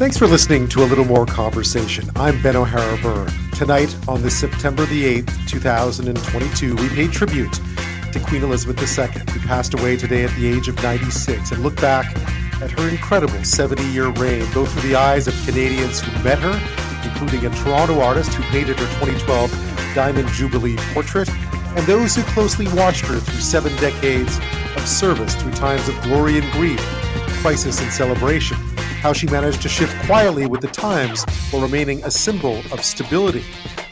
Thanks for listening to A Little More Conversation. I'm Ben O'Hara Byrne. Tonight, on the September the 8th, 2022, we pay tribute to Queen Elizabeth II, who passed away today at the age of 96, and look back at her incredible 70 year reign, both through the eyes of Canadians who met her, including a Toronto artist who painted her 2012 Diamond Jubilee portrait, and those who closely watched her through seven decades of service through times of glory and grief, crisis and celebration how she managed to shift quietly with the times while remaining a symbol of stability.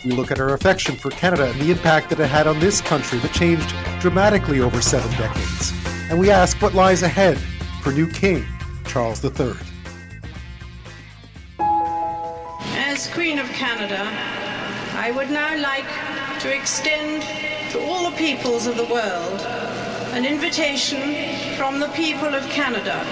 We look at her affection for Canada and the impact that it had on this country that changed dramatically over seven decades. And we ask what lies ahead for new King Charles III. As Queen of Canada, I would now like to extend to all the peoples of the world an invitation from the people of Canada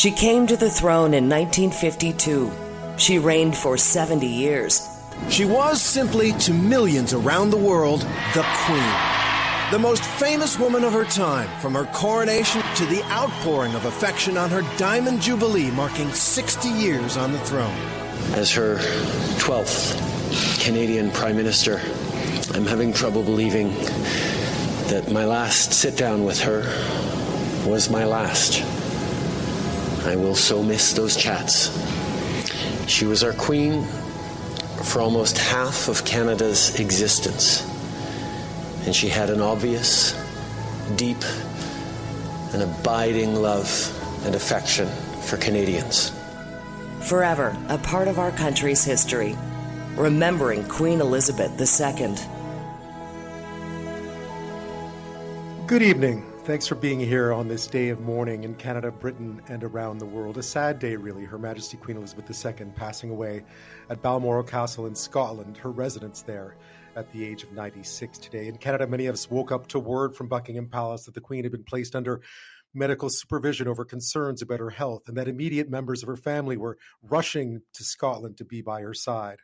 she came to the throne in 1952. She reigned for 70 years. She was simply, to millions around the world, the Queen. The most famous woman of her time, from her coronation to the outpouring of affection on her Diamond Jubilee, marking 60 years on the throne. As her 12th Canadian Prime Minister, I'm having trouble believing that my last sit down with her was my last. I will so miss those chats. She was our queen for almost half of Canada's existence. And she had an obvious, deep, and abiding love and affection for Canadians. Forever a part of our country's history, remembering Queen Elizabeth II. Good evening. Thanks for being here on this day of mourning in Canada, Britain, and around the world. A sad day, really. Her Majesty Queen Elizabeth II passing away at Balmoral Castle in Scotland, her residence there at the age of 96 today. In Canada, many of us woke up to word from Buckingham Palace that the Queen had been placed under medical supervision over concerns about her health and that immediate members of her family were rushing to Scotland to be by her side.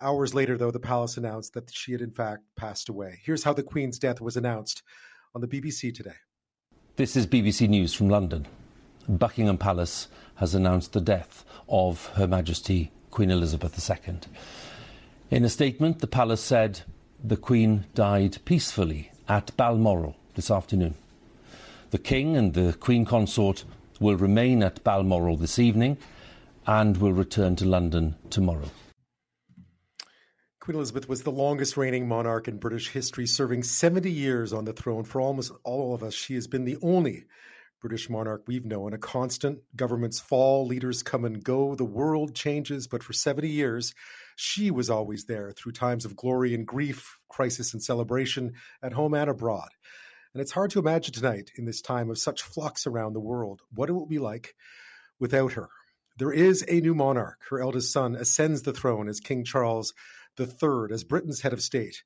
Hours later, though, the palace announced that she had in fact passed away. Here's how the Queen's death was announced on the BBC today. This is BBC News from London. Buckingham Palace has announced the death of Her Majesty Queen Elizabeth II. In a statement, the palace said the Queen died peacefully at Balmoral this afternoon. The King and the Queen Consort will remain at Balmoral this evening and will return to London tomorrow. Queen Elizabeth was the longest reigning monarch in British history, serving 70 years on the throne. For almost all of us, she has been the only British monarch we've known. A constant, governments fall, leaders come and go, the world changes, but for 70 years, she was always there through times of glory and grief, crisis and celebration, at home and abroad. And it's hard to imagine tonight, in this time of such flux around the world, what it will be like without her. There is a new monarch. Her eldest son ascends the throne as King Charles the third as Britain's head of state,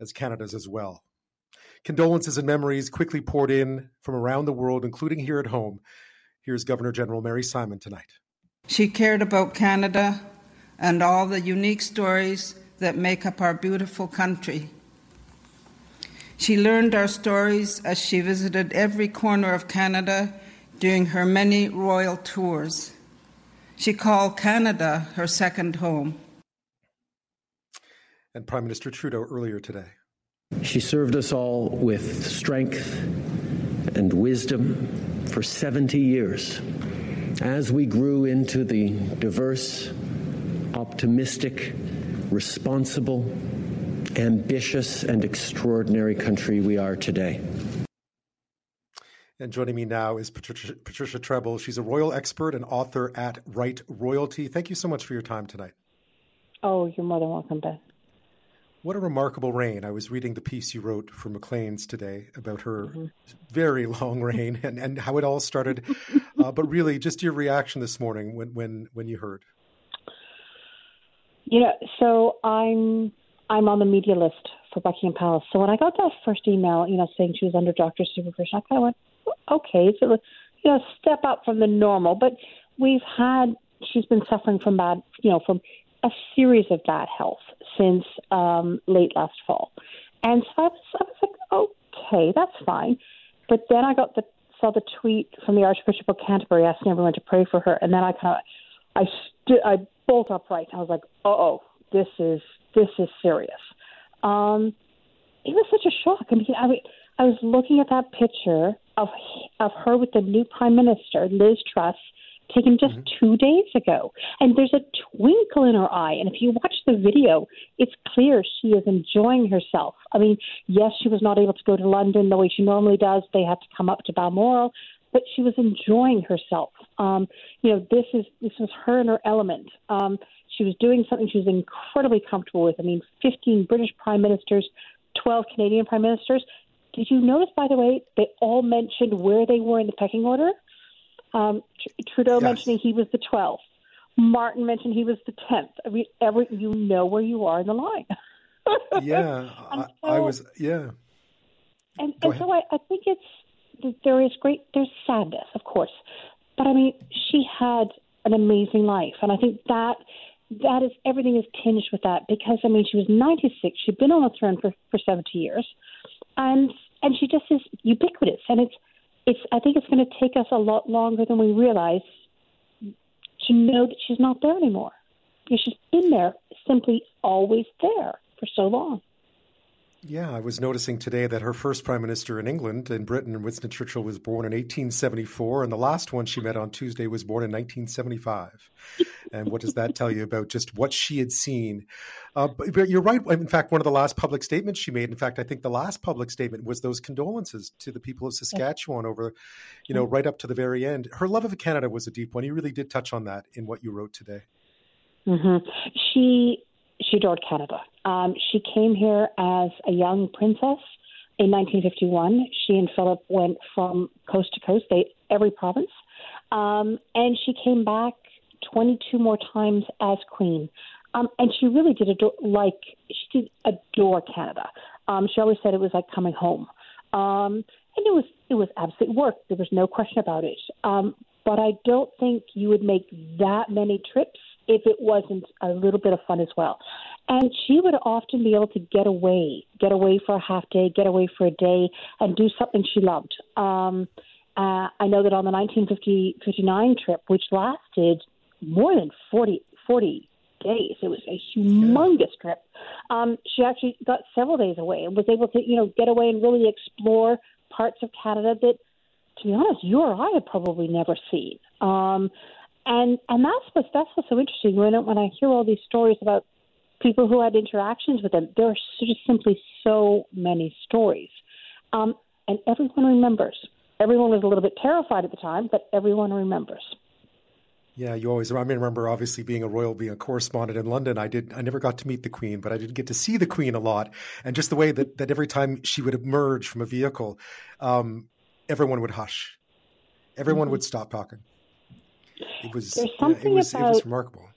as Canada's as well. Condolences and memories quickly poured in from around the world, including here at home. Here's Governor General Mary Simon tonight. She cared about Canada and all the unique stories that make up our beautiful country. She learned our stories as she visited every corner of Canada during her many royal tours. She called Canada her second home and Prime Minister Trudeau earlier today. She served us all with strength and wisdom for 70 years as we grew into the diverse, optimistic, responsible, ambitious, and extraordinary country we are today. And joining me now is Patricia, Patricia Treble. She's a royal expert and author at Write Royalty. Thank you so much for your time tonight. Oh, you're more than welcome, Beth. What a remarkable reign. I was reading the piece you wrote for Maclean's today about her mm-hmm. very long reign and, and how it all started. uh, but really, just your reaction this morning when, when, when you heard. You know, so I'm I'm on the media list for Buckingham Palace. So when I got that first email, you know, saying she was under doctor's supervision, I kind of went, okay, so you know, step up from the normal. But we've had she's been suffering from bad, you know, from a series of bad health since um, late last fall. And so I was, I was like, okay, that's fine. But then I got the saw the tweet from the Archbishop of Canterbury asking everyone to pray for her, and then I kind of, I stood, I bolt upright. I was like, oh, this is this is serious. Um, it was such a shock. I mean, I I was looking at that picture of of her with the new prime minister, Liz Truss, taken just mm-hmm. two days ago, and there's a twinkle in her eye. And if you watch the video, it's clear she is enjoying herself. I mean, yes, she was not able to go to London the way she normally does. They had to come up to Balmoral, but she was enjoying herself. Um, you know, this is this was her in her element. Um, she was doing something she was incredibly comfortable with. I mean, 15 British prime ministers, 12 Canadian prime ministers. Did you notice, by the way, they all mentioned where they were in the pecking order? Um, Trudeau yes. mentioning he was the 12th. Martin mentioned he was the 10th. I mean, every, you know where you are in the line. yeah, I, I, was, yeah. And, and so I, I think it's, there is great, there's sadness, of course. But I mean, she had an amazing life. And I think that that is everything is tinged with that because I mean she was 96 she'd been on the throne for for 70 years and and she just is ubiquitous and it's it's I think it's going to take us a lot longer than we realize. To know that she's not there anymore. She's been there simply always there for so long yeah, I was noticing today that her first prime minister in England, in Britain, Winston Churchill, was born in 1874, and the last one she met on Tuesday was born in 1975. and what does that tell you about just what she had seen? Uh, but you're right. In fact, one of the last public statements she made, in fact, I think the last public statement was those condolences to the people of Saskatchewan over, you know, right up to the very end. Her love of Canada was a deep one. You really did touch on that in what you wrote today. Mm-hmm. She she adored Canada. Um, she came here as a young princess in 1951. She and Philip went from coast to coast, they, every province, um, and she came back 22 more times as queen. Um, and she really did adore, like she did adore Canada. Um, she always said it was like coming home, um, and it was it was absolute work. There was no question about it. Um, but I don't think you would make that many trips if it wasn't a little bit of fun as well. And she would often be able to get away, get away for a half day, get away for a day, and do something she loved. Um, uh, I know that on the 1959 trip, which lasted more than 40, 40 days, it was a humongous trip. Um, she actually got several days away and was able to, you know, get away and really explore parts of Canada that, to be honest, you or I had probably never seen. Um, and and that's what's that's what's so interesting when when I hear all these stories about people who had interactions with them. There are just simply so many stories, um, and everyone remembers. Everyone was a little bit terrified at the time, but everyone remembers. Yeah, you always. I mean, remember obviously being a royal, being a correspondent in London. I did. I never got to meet the Queen, but I did get to see the Queen a lot, and just the way that that every time she would emerge from a vehicle, um, everyone would hush. Everyone mm-hmm. would stop talking. It was, There's something yeah, it was, about, it was remarkable.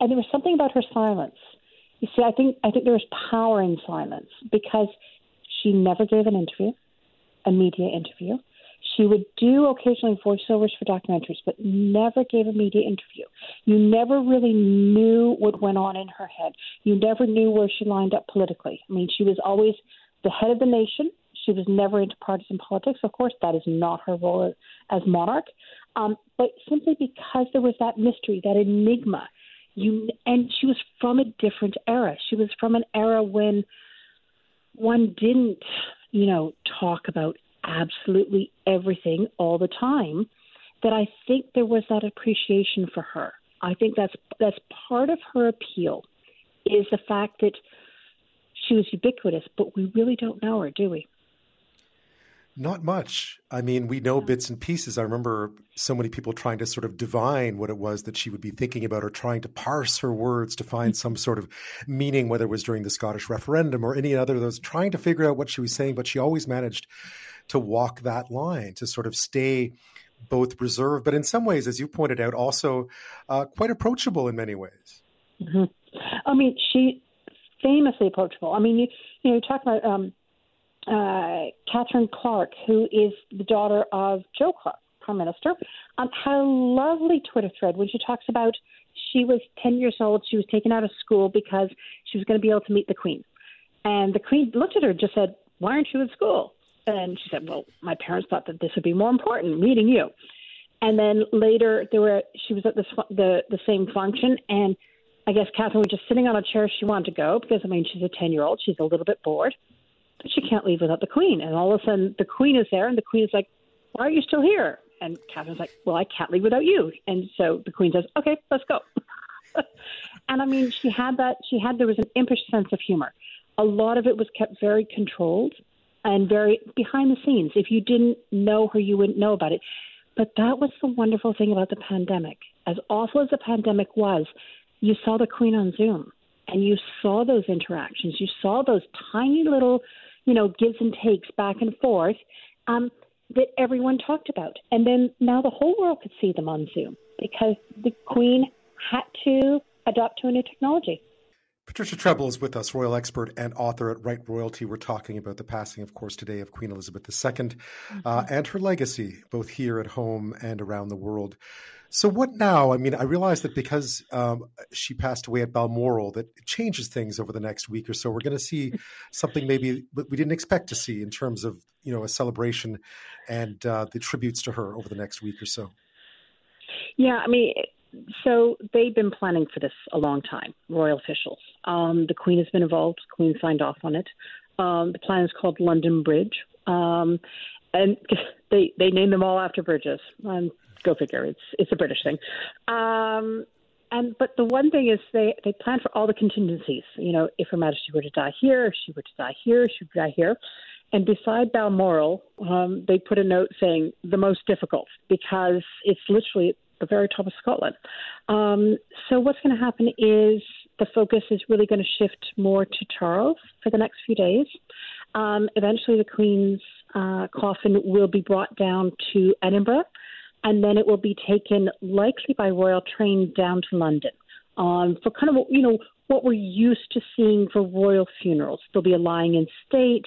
And there was something about her silence. You see, I think I think there was power in silence because she never gave an interview, a media interview. She would do occasionally voiceovers for documentaries, but never gave a media interview. You never really knew what went on in her head. You never knew where she lined up politically. I mean, she was always the head of the nation. She was never into partisan politics. Of course, that is not her role as monarch. Um, but simply because there was that mystery, that enigma, you and she was from a different era. She was from an era when one didn't, you know, talk about absolutely everything all the time. That I think there was that appreciation for her. I think that's that's part of her appeal is the fact that she was ubiquitous, but we really don't know her, do we? Not much. I mean, we know bits and pieces. I remember so many people trying to sort of divine what it was that she would be thinking about or trying to parse her words to find mm-hmm. some sort of meaning, whether it was during the Scottish referendum or any other of those, trying to figure out what she was saying. But she always managed to walk that line, to sort of stay both reserved, but in some ways, as you pointed out, also uh, quite approachable in many ways. Mm-hmm. I mean, she famously approachable. I mean, you, you know, you talk about. Um, uh, Catherine Clark, who is the daughter of Joe Clark, Prime Minister, um, had a lovely Twitter thread when she talks about she was 10 years old. She was taken out of school because she was going to be able to meet the Queen. And the Queen looked at her and just said, Why aren't you in school? And she said, Well, my parents thought that this would be more important, meeting you. And then later, there were she was at this the the same function, and I guess Catherine was just sitting on a chair. She wanted to go because I mean she's a ten year old. She's a little bit bored, but she can't leave without the Queen. And all of a sudden, the Queen is there, and the Queen is like, "Why are you still here?" And Catherine's like, "Well, I can't leave without you." And so the Queen says, "Okay, let's go." and I mean, she had that. She had there was an impish sense of humor. A lot of it was kept very controlled and very behind the scenes. If you didn't know her, you wouldn't know about it. But that was the wonderful thing about the pandemic. As awful as the pandemic was, you saw the Queen on Zoom and you saw those interactions. You saw those tiny little, you know, gives and takes back and forth um, that everyone talked about. And then now the whole world could see them on Zoom because the Queen had to adapt to a new technology. Patricia Treble is with us, royal expert and author at Write Royalty. We're talking about the passing, of course, today of Queen Elizabeth II uh, mm-hmm. uh, and her legacy, both here at home and around the world. So, what now? I mean, I realize that because um, she passed away at Balmoral, that it changes things over the next week or so. We're going to see something maybe we didn't expect to see in terms of you know a celebration and uh, the tributes to her over the next week or so. Yeah, I mean, so they've been planning for this a long time, royal officials. Um, the Queen has been involved. The Queen signed off on it. Um, the plan is called London Bridge, um, and they they name them all after bridges. Um, go figure. It's it's a British thing. Um, and but the one thing is they they plan for all the contingencies. You know, if Her Majesty were to die here, if she were to die here, she would die here. And beside Balmoral, um, they put a note saying the most difficult because it's literally the very top of Scotland. Um, so what's going to happen is the focus is really going to shift more to Charles for the next few days. Um, eventually, the Queen's uh, coffin will be brought down to Edinburgh, and then it will be taken likely by royal train down to London um, for kind of you know what we're used to seeing for royal funerals. There'll be a lying in state.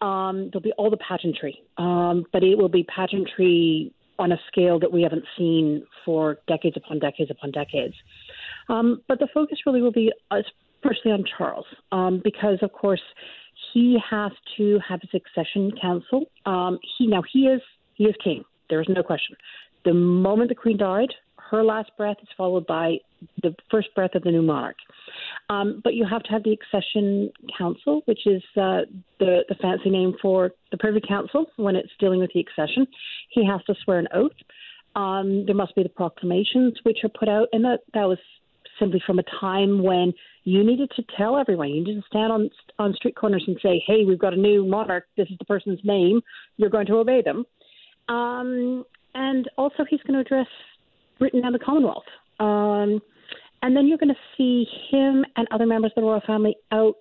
Um, there'll be all the pageantry, um, but it will be pageantry on a scale that we haven't seen for decades upon decades upon decades. Um, but the focus really will be uh, firstly on Charles, um, because of course he has to have a succession council. Um, he now he is he is king. There is no question. The moment the queen died, her last breath is followed by the first breath of the new monarch. Um, but you have to have the accession council, which is uh, the, the fancy name for the Privy Council when it's dealing with the accession. He has to swear an oath. Um, there must be the proclamations which are put out, and that, that was simply from a time when you needed to tell everyone. You needed to stand on on street corners and say, "Hey, we've got a new monarch. This is the person's name. You're going to obey them." Um, and also, he's going to address Britain and the Commonwealth. Um, and then you're going to see him and other members of the royal family out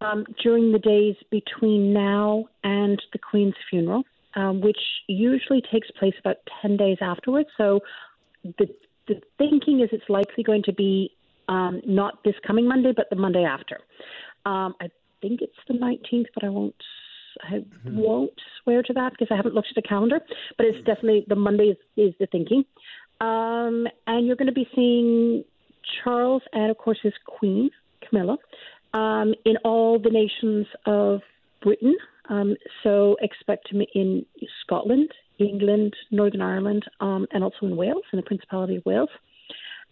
um, during the days between now and the Queen's funeral, um, which usually takes place about 10 days afterwards. So the, the thinking is it's likely going to be um, not this coming Monday, but the Monday after. Um, I think it's the 19th, but I won't. I mm-hmm. won't swear to that because I haven't looked at the calendar, but it's definitely the Monday is, is the thinking. Um, and you're going to be seeing Charles and, of course, his queen, Camilla, um, in all the nations of Britain. Um, so expect him in Scotland, England, Northern Ireland, um, and also in Wales, in the Principality of Wales.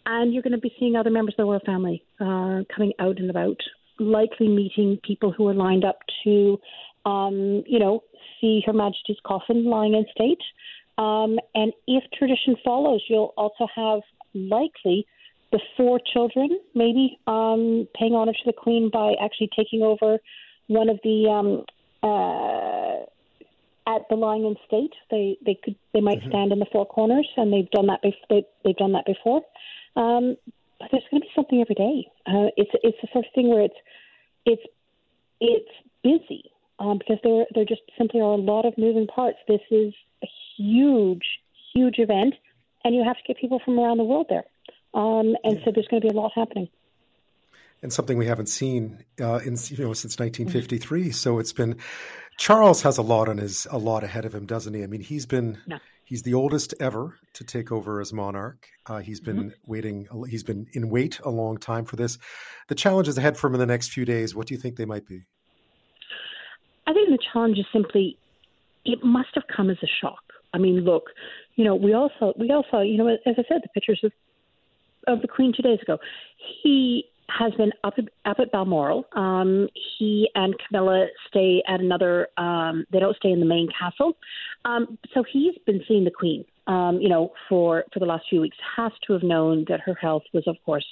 And you're going to be seeing other members of the royal family uh, coming out and about, likely meeting people who are lined up to, um, you know, see Her Majesty's coffin lying in state. Um, and if tradition follows, you'll also have likely the four children, maybe um, paying honor to the Queen by actually taking over one of the um, uh, at the lying in state. They they could they might mm-hmm. stand in the four corners, and they've done that. Bef- they, they've done that before. Um, but there's going to be something every day. Uh, it's it's the sort of thing where it's it's it's busy um, because there there just simply are a lot of moving parts. This is a huge, huge event, and you have to get people from around the world there. Um, and so there's going to be a lot happening. And something we haven't seen uh, in you know since 1953. Mm-hmm. So it's been Charles has a lot on his a lot ahead of him, doesn't he? I mean, he's been no. he's the oldest ever to take over as monarch. Uh, he's been mm-hmm. waiting. He's been in wait a long time for this. The challenges ahead for him in the next few days. What do you think they might be? I think the challenge is simply it must have come as a shock I mean, look, you know, we also we also, you know, as I said, the pictures of of the Queen two days ago. He has been up at, up at Balmoral. Um, he and Camilla stay at another. Um, they don't stay in the main castle, um, so he's been seeing the Queen. Um, you know, for for the last few weeks, has to have known that her health was, of course,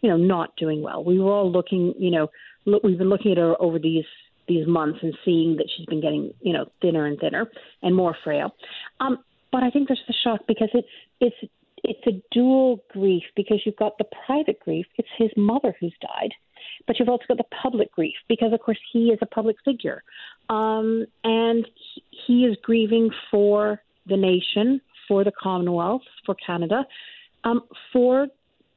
you know, not doing well. We were all looking. You know, look, we've been looking at her over these these months and seeing that she's been getting, you know, thinner and thinner and more frail. Um, but I think there's the shock because it's it's it's a dual grief because you've got the private grief, it's his mother who's died, but you've also got the public grief because, of course, he is a public figure. Um, and he, he is grieving for the nation, for the Commonwealth, for Canada, um, for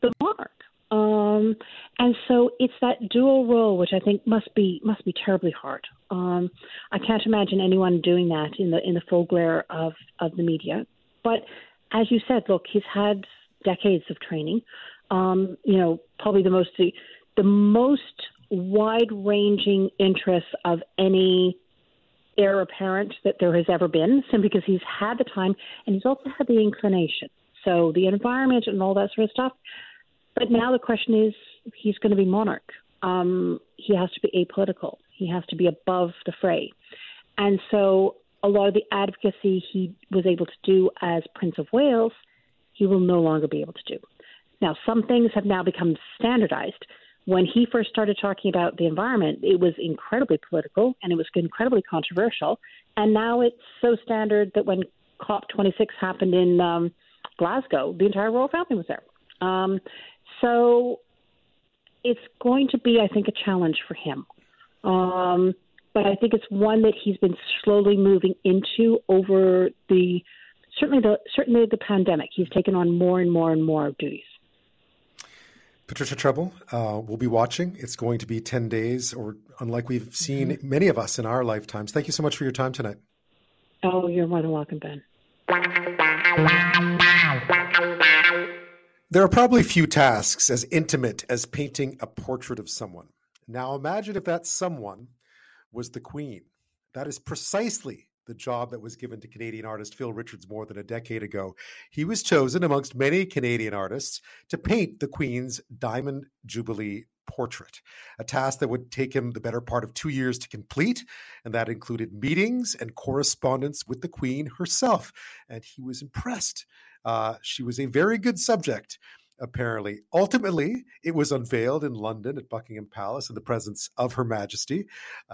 the monarch. Um, and so it's that dual role, which I think must be must be terribly hard. Um, I can't imagine anyone doing that in the in the full glare of of the media. But as you said, look, he's had decades of training. Um, you know, probably the most the, the most wide ranging interests of any heir apparent that there has ever been, simply because he's had the time and he's also had the inclination. So the environment and all that sort of stuff. But now the question is, he's going to be monarch. Um, he has to be apolitical. He has to be above the fray. And so a lot of the advocacy he was able to do as Prince of Wales, he will no longer be able to do. Now, some things have now become standardized. When he first started talking about the environment, it was incredibly political and it was incredibly controversial. And now it's so standard that when COP26 happened in um, Glasgow, the entire royal family was there. Um, so it's going to be, I think, a challenge for him. Um, but I think it's one that he's been slowly moving into over the certainly the certainly the pandemic. He's taken on more and more and more duties. Patricia Treble, uh, we'll be watching. It's going to be 10 days, or unlike we've seen mm-hmm. many of us in our lifetimes. Thank you so much for your time tonight. Oh, you're more than welcome, Ben. There are probably few tasks as intimate as painting a portrait of someone. Now imagine if that someone was the Queen. That is precisely the job that was given to Canadian artist Phil Richards more than a decade ago. He was chosen amongst many Canadian artists to paint the Queen's Diamond Jubilee portrait, a task that would take him the better part of two years to complete. And that included meetings and correspondence with the Queen herself. And he was impressed. Uh, she was a very good subject apparently. Ultimately, it was unveiled in London at Buckingham Palace in the presence of Her Majesty,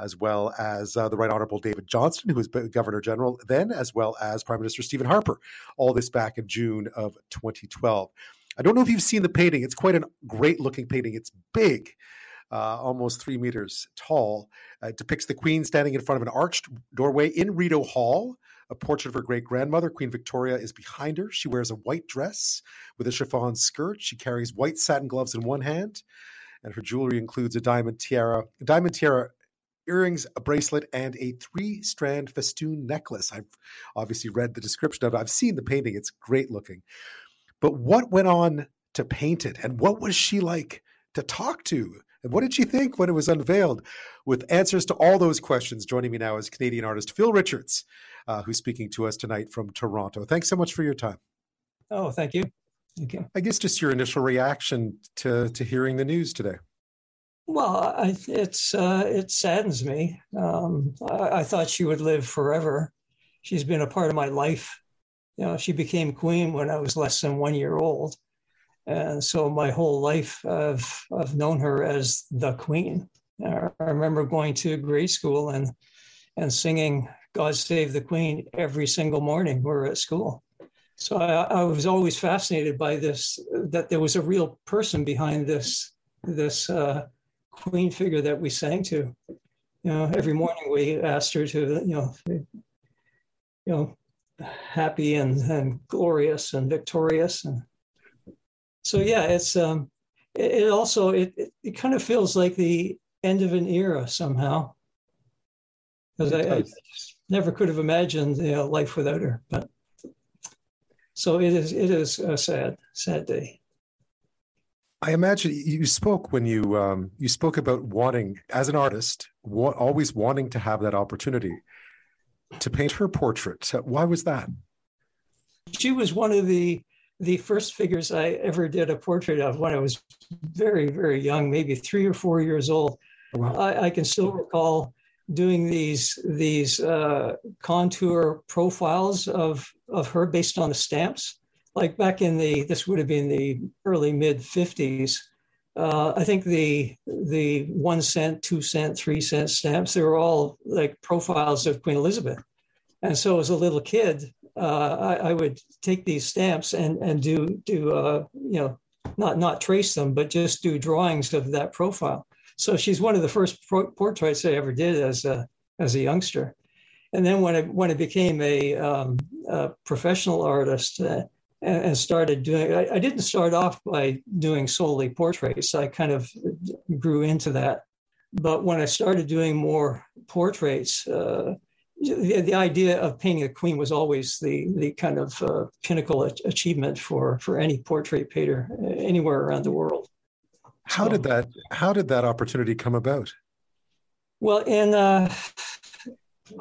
as well as uh, the Right Honorable David Johnston, who was Governor General then, as well as Prime Minister Stephen Harper. All this back in June of 2012. I don't know if you've seen the painting. It's quite a great looking painting. It's big. Uh, almost three meters tall. Uh, it depicts the Queen standing in front of an arched doorway in Rideau Hall, a portrait of her great grandmother, Queen Victoria, is behind her. She wears a white dress with a chiffon skirt. She carries white satin gloves in one hand, and her jewelry includes a diamond tiara, a diamond tiara earrings, a bracelet, and a three strand festoon necklace. I've obviously read the description of it. I've seen the painting. It's great looking. But what went on to paint it? And what was she like to talk to? And what did she think when it was unveiled? With answers to all those questions, joining me now is Canadian artist Phil Richards uh, who's speaking to us tonight from Toronto. Thanks so much for your time. Oh, thank you. Thank you. I guess just your initial reaction to to hearing the news today. Well, I, it's uh, it saddens me. Um, I, I, thought she would live forever. She's been a part of my life. You know, she became queen when I was less than one year old, and so my whole life I've I've known her as the queen. I remember going to grade school and and singing God Save the Queen every single morning we are at school. So I, I, was always fascinated by this, that there was a real person behind this, this uh, Queen figure that we sang to. You know, every morning we asked her to, you know, you know, happy and, and glorious and victorious. And so, yeah, it's, um, it, it also, it, it, it kind of feels like the end of an era somehow. Because I, I, never could have imagined you know, life without her. But so it is. It is a sad, sad day. I imagine you spoke when you um, you spoke about wanting, as an artist, wa- always wanting to have that opportunity to paint her portrait. Why was that? she was one of the the first figures I ever did a portrait of when I was very, very young, maybe three or four years old. Oh, wow. I, I, can still recall doing these these uh, contour profiles of of her based on the stamps. Like back in the this would have been the early mid '50s. Uh, I think the the one cent, two cent, three cent stamps they were all like profiles of Queen Elizabeth. And so as a little kid, uh, I, I, would take these stamps and and do do uh, you know not not trace them, but just do drawings of that profile. So she's one of the first pro- portraits I ever did as a as a youngster. And then when I when I became a, um, a professional artist uh, and, and, started doing, I, I, didn't start off by doing solely portraits. I kind of grew into that. But when I started doing more portraits, uh, the, the, idea of painting a queen was always the the kind of uh, pinnacle achievement for for any portrait painter uh, anywhere around the world. How so, did that How did that opportunity come about? Well, in uh,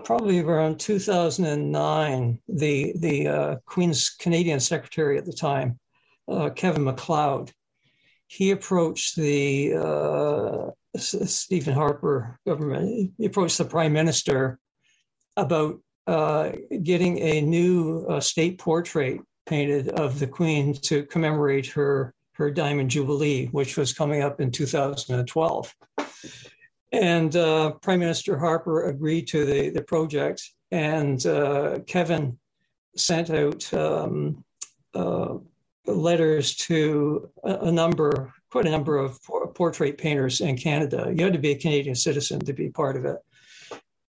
probably around 2009, the the uh, Queen's Canadian Secretary at the time, uh, Kevin MacLeod, he approached the uh, Stephen Harper government. He approached the Prime Minister about uh, getting a new uh, state portrait painted of the Queen to commemorate her her Diamond Jubilee, which was coming up in 2012. And uh, Prime Minister Harper agreed to the, the project, and uh, Kevin sent out um, uh, letters to a, a, number, quite a number of portrait painters in Canada. You had to be a Canadian citizen to be part of it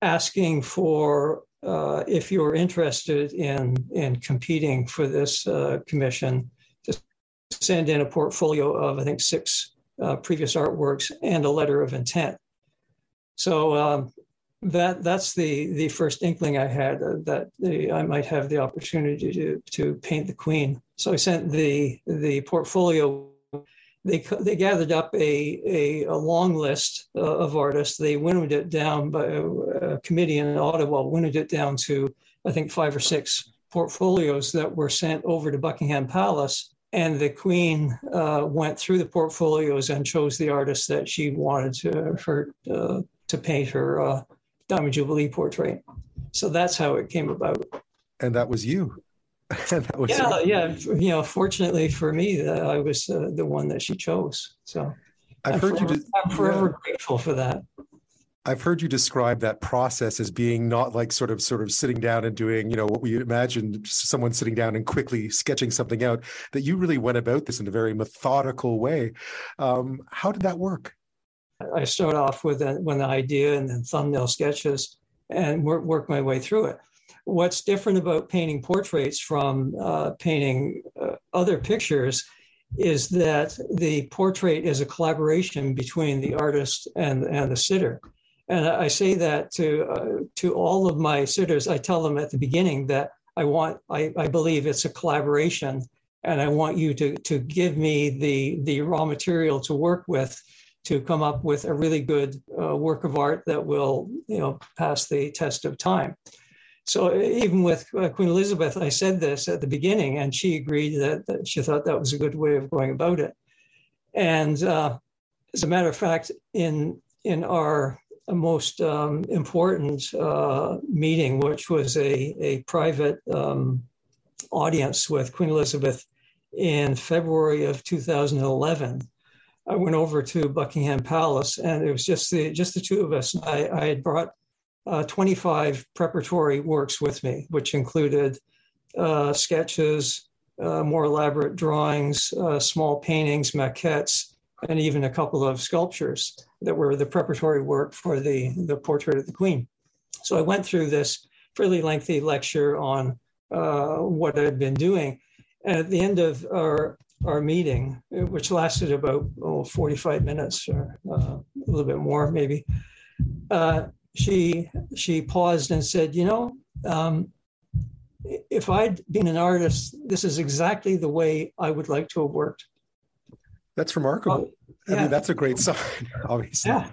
asking for uh, if you're interested in in competing for this uh, commission to send in a portfolio of I think six uh, previous artworks and a letter of intent. So um, that that's the the first inkling I had uh, that the, I might have the opportunity to to paint the Queen. So I sent the the portfolio they they gathered up a a, a long list uh, of artists. They winnowed it down by a, a, committee in Ottawa winnowed it down to I think five or six portfolios that were sent over to Buckingham Palace. And the Queen uh, went through the portfolios and chose the artist that she wanted to her uh, to paint her uh, Diamond Jubilee portrait. So that's how it came about. And that was you. was yeah, yeah. You know, fortunately for me, I was uh, the one that she chose. So I've I'm heard forever, you. De- I'm forever yeah. grateful for that. I've heard you describe that process as being not like sort of sort of sitting down and doing, you know, what we imagine someone sitting down and quickly sketching something out. That you really went about this in a very methodical way. Um, how did that work? I start off with a, with an idea and then thumbnail sketches and work work my way through it what's different about painting portraits from uh, painting uh, other pictures is that the portrait is a collaboration between the artist and, and the sitter. And I say that to, uh, to all of my sitters. I tell them at the beginning that I want, I, I believe it's a collaboration and I want you to, to give me the, the raw material to work with to come up with a really good uh, work of art that will, you know, pass the test of time. So even with uh, Queen Elizabeth, I said this at the beginning, and she agreed that, that she thought that was a good way of going about it. And uh, as a matter of fact, in in our most um, important uh, meeting, which was a a private um, audience with Queen Elizabeth in February of 2011. I went over to Buckingham Palace, and it was just the just the two of us. I, I had brought uh, 25 preparatory works with me, which included uh, sketches, uh, more elaborate drawings, uh, small paintings, maquettes, and even a couple of sculptures that were the preparatory work for the, the portrait of the Queen. So I went through this fairly lengthy lecture on uh, what I'd been doing. And at the end of our, our meeting, which lasted about oh, 45 minutes or uh, a little bit more, maybe, uh, she she paused and said, "You know, um, if I'd been an artist, this is exactly the way I would like to have worked." That's remarkable. yeah. I mean, that's a great sign, obviously. Yeah,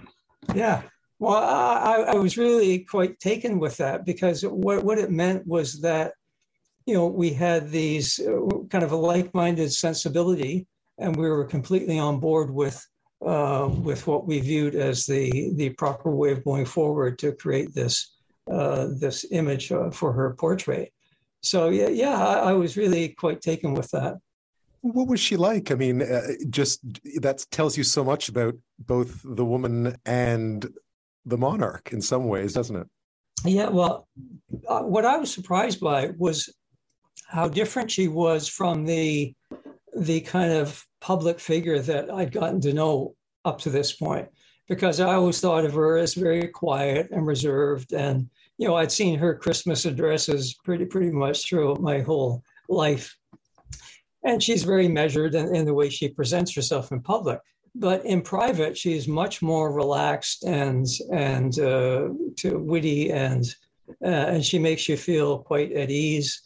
yeah. Well, I, I was really quite taken with that because what what it meant was that you know, we had these uh, kind of a like-minded sensibility, and we were completely on board with uh, with what we viewed as the the proper way of going forward to create this uh, this image uh, for her portrait. So yeah, yeah, I, I, was really quite taken with that. What was she like? I mean, uh, just that tells you so much about both the woman and the monarch in some ways, doesn't it? Yeah. Well, uh, what I was surprised by was how different she was from the the kind of public figure that I'd gotten to know up to this point because I always thought of her as very quiet and reserved. And you know I'd seen her Christmas addresses pretty pretty much throughout my whole life. And she's very measured in, in the way she presents herself in public. But in private she's much more relaxed and and uh, to witty and uh, and she makes you feel quite at ease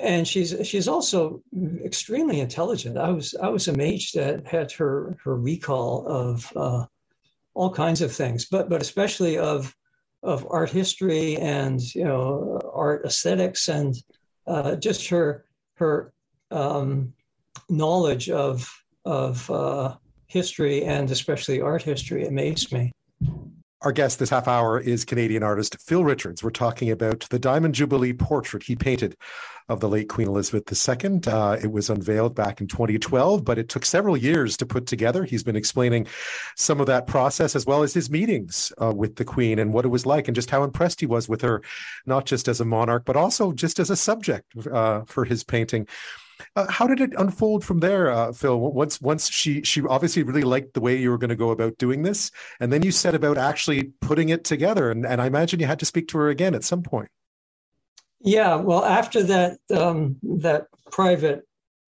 and she's she's also extremely intelligent. I was I was amazed at, at her her recall of uh, all kinds of things, but but especially of of art history and you know art aesthetics and uh, just her her um, knowledge of of uh, history and especially art history amazed me. Our guest this half hour is Canadian artist Phil Richards. We're talking about the Diamond Jubilee portrait he painted of the late Queen Elizabeth II. Uh, it was unveiled back in 2012, but it took several years to put together. He's been explaining some of that process as well as his meetings uh, with the Queen and what it was like and just how impressed he was with her, not just as a monarch, but also just as a subject uh, for his painting. Uh, how did it unfold from there, uh, Phil? Once once she she obviously really liked the way you were going to go about doing this, and then you set about actually putting it together. And, and I imagine you had to speak to her again at some point. Yeah, well, after that um, that private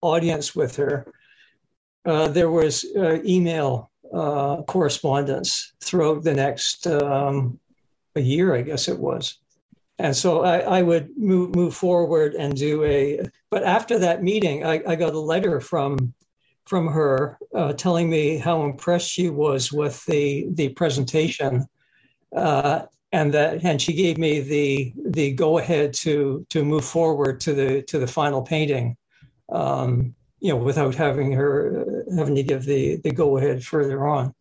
audience with her, uh, there was uh, email uh, correspondence throughout the next um, a year, I guess it was and so I, I, would move move forward and do a. But after that meeting, I, I got a letter from from her uh, telling me how impressed she was with the the presentation, uh, and that and she gave me the the go ahead to to move forward to the to the final painting. Um, you know, without having her having to give the the go ahead further on.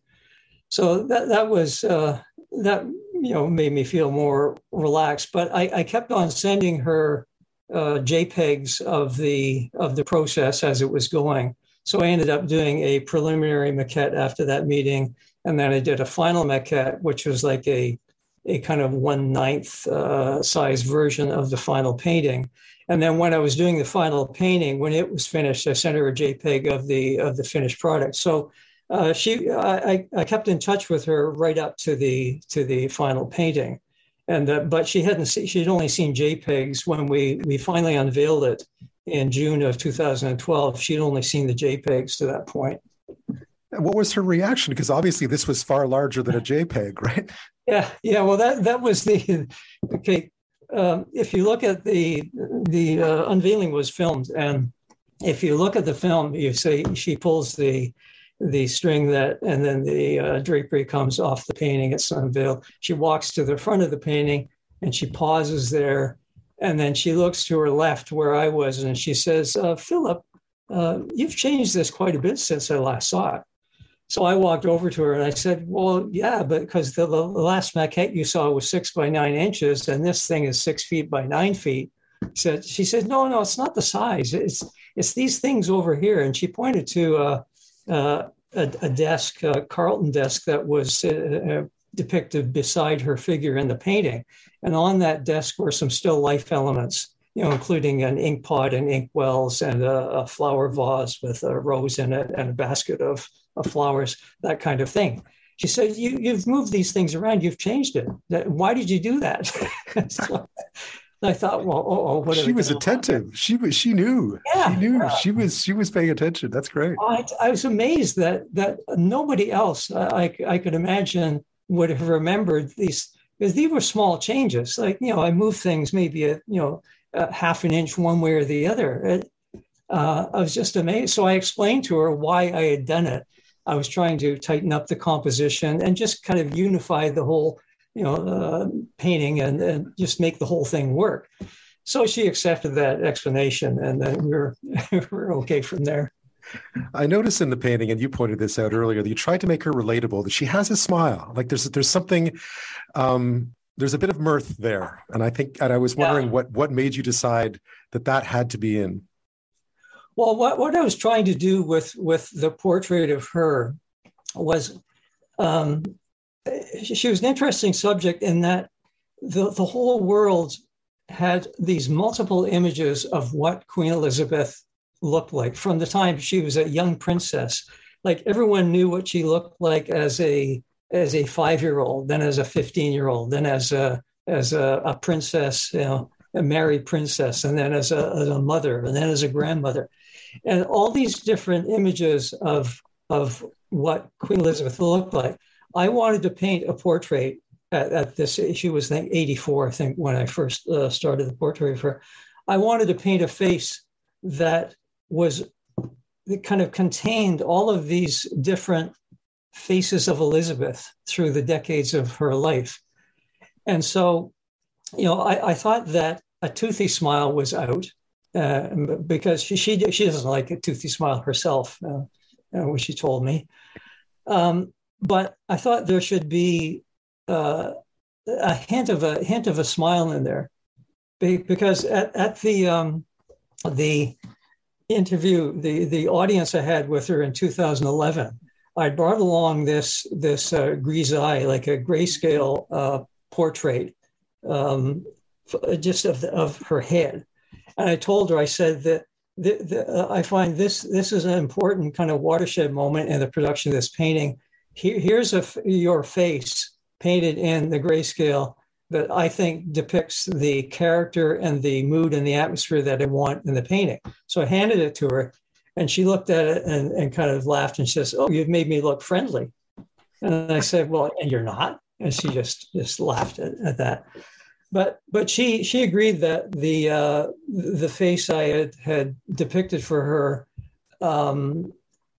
So that that was uh, that you know made me feel more relaxed. But I, I kept on sending her uh, JPEGs of the of the process as it was going. So I ended up doing a preliminary maquette after that meeting, and then I did a final maquette, which was like a a kind of one ninth uh, size version of the final painting. And then when I was doing the final painting, when it was finished, I sent her a JPEG of the of the finished product. So uh, she I, I kept in touch with her right up to the to the final painting. And uh, but she hadn't see, she'd only seen jpegs when we we finally unveiled it in june of 2012 she'd only seen the jpegs to that point. What was her reaction? Because obviously this was far larger than a jpeg right? Yeah yeah well that that was the okay um, if you look at the the uh, unveiling was filmed. And if you look at the film you see she pulls the the string that, and then the uh, drapery comes off the painting. It's unveiled. She walks to the front of the painting and she pauses there. And then she looks to her left where I was and she says, uh, Philip, uh, you've changed this quite a bit since I last saw it. So I walked over to her and I said, Well, yeah, but because the, the, last maquette you saw was six by nine inches and this thing is six feet by nine feet. Said, she said, No, no, it's not the size. It's, it's these things over here. And she pointed to uh, a, a, desk, a Carlton desk that was uh, uh, depicted beside her figure in the painting. And on that desk were some still life elements, you know, including an ink pot and ink wells and a, a flower vase with a rose in it and a basket of, of flowers, that kind of thing. She said, you, You've moved these things around, you've changed it. Why did you do that? so, I thought, well, oh, oh she was attentive. She was, she knew. Yeah, she knew. Yeah. She was, she was paying attention. That's great. I, I was amazed that that nobody else I, I could imagine would have remembered these because these were small changes. Like you know, I moved things maybe a you know a half an inch one way or the other. It, uh, I was just amazed. So I explained to her why I had done it. I was trying to tighten up the composition and just kind of unify the whole you know, uh, painting and, and, just make the whole thing work. so she accepted that explanation, and then we we're we we're okay from there. I noticed in the painting, and you pointed this out earlier, that you tried to make her relatable. That she has a smile. Like there's there's something, um, there's a bit of mirth there, and I think, and I was wondering yeah. what what made you decide that that had to be in. Well, what what I was trying to do with with the portrait of her was, um, she was an interesting subject in that the the whole world had these multiple images of what Queen Elizabeth looked like from the time she was a young princess. Like everyone knew what she looked like as a as a five year old, then as a fifteen year old, then as a as a, a, princess, you know, a married princess, and then as a, as a mother, and then as a grandmother, and all these different images of of what Queen Elizabeth looked like. I wanted to paint a portrait at, at this. She was think 84, I think, when I first uh, started the portrait of her. I wanted to paint a face that was it kind of contained all of these different faces of Elizabeth through the decades of her life. And so, you know, I, I thought that a toothy smile was out uh, because she, she, she doesn't like a toothy smile herself, uh, uh, she told me. Um, but I thought there should be uh, a hint of a hint of a smile in there, because at, at the um, the interview, the the audience I had with her in 2011, I brought along this this uh, grisaille, like a grayscale uh, portrait, um, just of the, of her head, and I told her, I said that. The, the, uh, I find this this is an important kind of watershed moment in the production of this painting. Here, here's a, your face painted in the grayscale that I think depicts the character and the mood and the atmosphere that I want in the painting. So I handed it to her and she looked at it and, and kind of laughed and she says, Oh, you've made me look friendly. And I said, Well, and you're not. And she just just laughed at, at that. But but she she agreed that the uh, the face I had, had depicted for her um,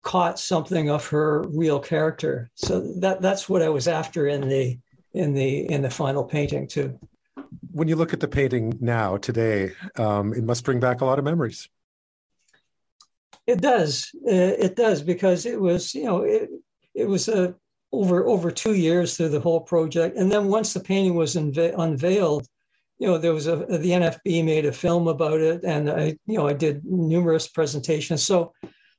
caught something of her real character. So that that's what I was after in the in the in the final painting too. When you look at the painting now today, um, it must bring back a lot of memories. It does. Uh, it does because it was you know it it was a over over two years through the whole project, and then once the painting was unve- unveiled, you know there was a uh, the NFB made a film about it, and I you know I did numerous presentations. So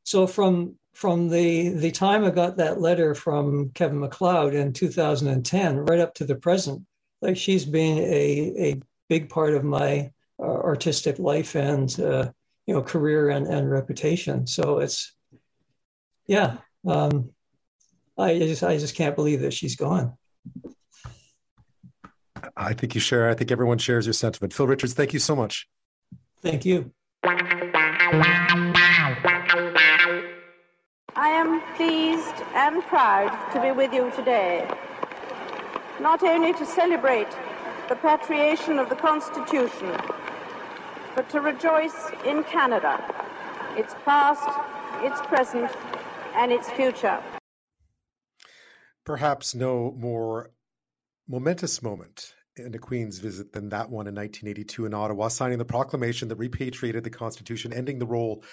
so from from the the time I got that letter from Kevin MacLeod in 2010 right up to the present, like she's been a a big part of my uh, artistic life and uh, you know career and, and reputation. So it's yeah, um, I just I just can't believe that she's gone. I think you share. I think everyone shares your sentiment. Phil Richards, thank you so much. Thank you. And proud to be with you today, not only to celebrate the patriation of the Constitution, but to rejoice in Canada, its past, its present, and its future. Perhaps no more momentous moment in a Queen's visit than that one in 1982 in Ottawa, signing the proclamation that repatriated the Constitution, ending the role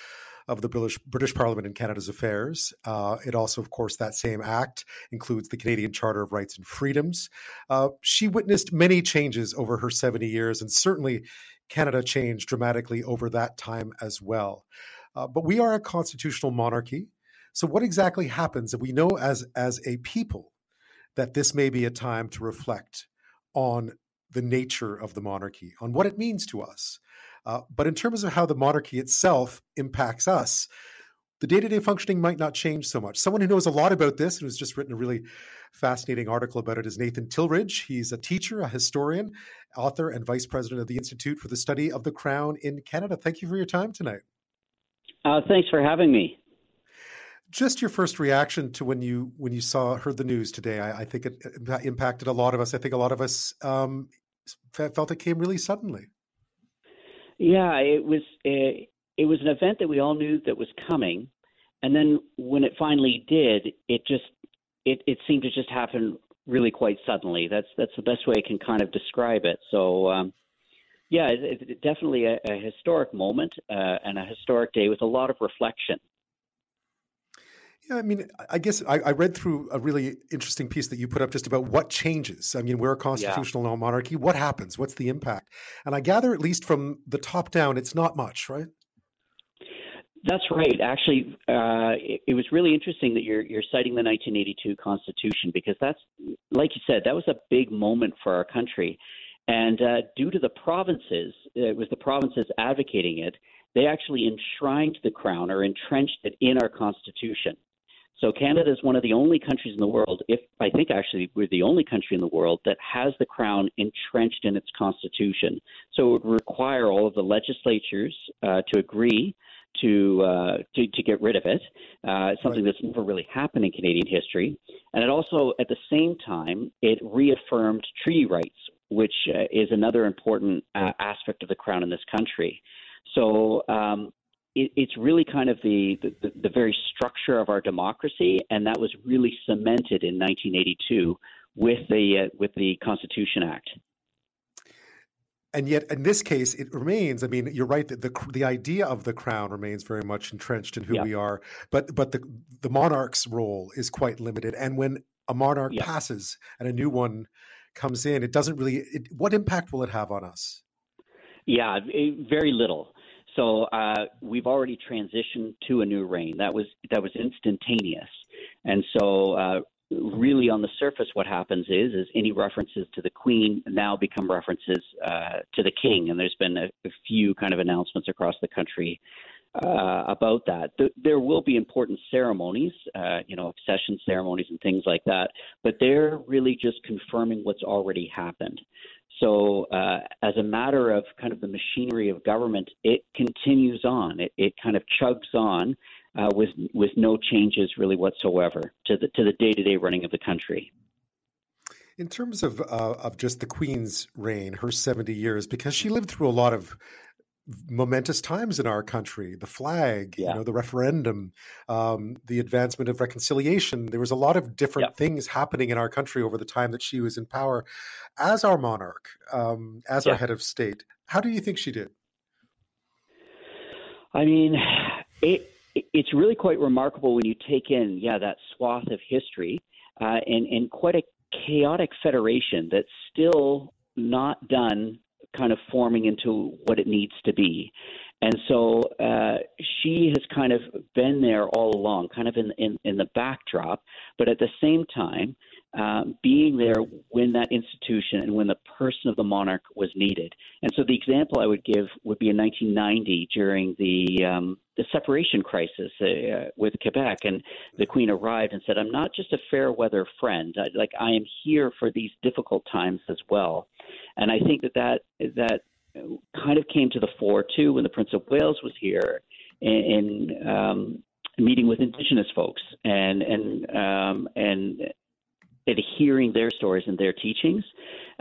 of the British, British Parliament in Canada's affairs. Uh, it also, of course, that same act includes the Canadian Charter of Rights and Freedoms. Uh, she witnessed many changes over her 70 years, and certainly Canada changed dramatically over that time as well. Uh, but we are a constitutional monarchy. So, what exactly happens if we know as, as a people that this may be a time to reflect on the nature of the monarchy, on what it means to us, uh, but in terms of how the monarchy itself impacts us, the day to day functioning might not change so much. Someone who knows a lot about this and who's just written a really fascinating article about it is Nathan Tidridge. He's a teacher, a historian, author, and vice president of the Institute for the Study of the Crown in Canada. Thank you for your time tonight. Uh, thanks for having me. Just your first reaction to when you when you saw heard the news today. I, I think it impacted a lot of us. I think a lot of us um, felt it came really suddenly. Yeah, it was a, eh, it was an event that we all knew that was coming, and then when it finally did, it just it it seemed to just happen really quite suddenly. That's that's the best way I can kind of describe it. So um, Yeah, it's it, definitely a, a, historic moment uh, and a historic day with a lot of reflection. Yeah, I mean, I guess I, I, read through a really interesting piece that you put up just about what changes. I mean, we're a constitutional yeah. monarchy. What happens? What's the impact? And I gather, at least from the top down, it's not much, right? That's right. Actually, uh, it, it, was really interesting that you're you're citing the 1982 Constitution because that's, like you said, that was a big moment for our country, and uh, due to the provinces, it was the provinces advocating it. They actually enshrined the crown or entrenched it in our Constitution. So Canada is one of the only countries in the world, if I think actually we're the only country in the world that has the crown entrenched in its constitution. So it would require all of the legislatures uh, to agree to, uh, to to get rid of it. Uh, something that's never really happened in Canadian history, and it also, at the same time, it reaffirmed treaty rights, which uh, is another important uh, aspect of the crown in this country. So um, it, it's really kind of the, the, the very structure of our democracy, and that was really cemented in 1982 with the uh, with the Constitution Act. And yet, in this case, it remains. I mean, you're right that the the idea of the crown remains very much entrenched in who yeah. we are, but but the the monarch's role is quite limited. And when a monarch yeah. passes and a new one comes in, it doesn't really. It, what impact will it have on us? Yeah, very little. So uh, we've already transitioned to a new reign. That was that was instantaneous, and so uh, really on the surface, what happens is is any references to the Queen now become references uh, to the King, and there's been a, a, few kind of announcements across the country. Uh, about that, there will be important ceremonies, uh, you know, accession ceremonies and things like that, but they're really just confirming what's already happened. So, uh, as a matter of kind of the machinery of government, it continues on. It, it kind of chugs on uh, with with no changes really whatsoever to the to the day to day running of the country. In terms of uh, of just the Queen's reign, her seventy years, because she lived through a lot of momentous times in our country the flag yeah. you know the referendum um, the advancement of reconciliation there was a lot of different yeah. things happening in our country over the time that she was in power as our monarch um, as yeah. our head of state how do you think she did i mean it, it's really quite remarkable when you take in yeah that swath of history uh, and, and quite a chaotic federation that's still not done kind of forming into what it needs to be. And so uh, she has kind of been there all along, kind of in, in, in the backdrop, but at the same time, um, being there when that institution and when the person of the monarch was needed. And so the example I would give would be in 1990 during the um, the separation crisis uh, with Quebec, and the Queen arrived and said, "I'm not just a fair weather friend. I, like I am here for these difficult times as well." And I think that that that kind of came to the fore too when the Prince of Wales was here in um, meeting with Indigenous folks and and um, and adhering their stories and their teachings.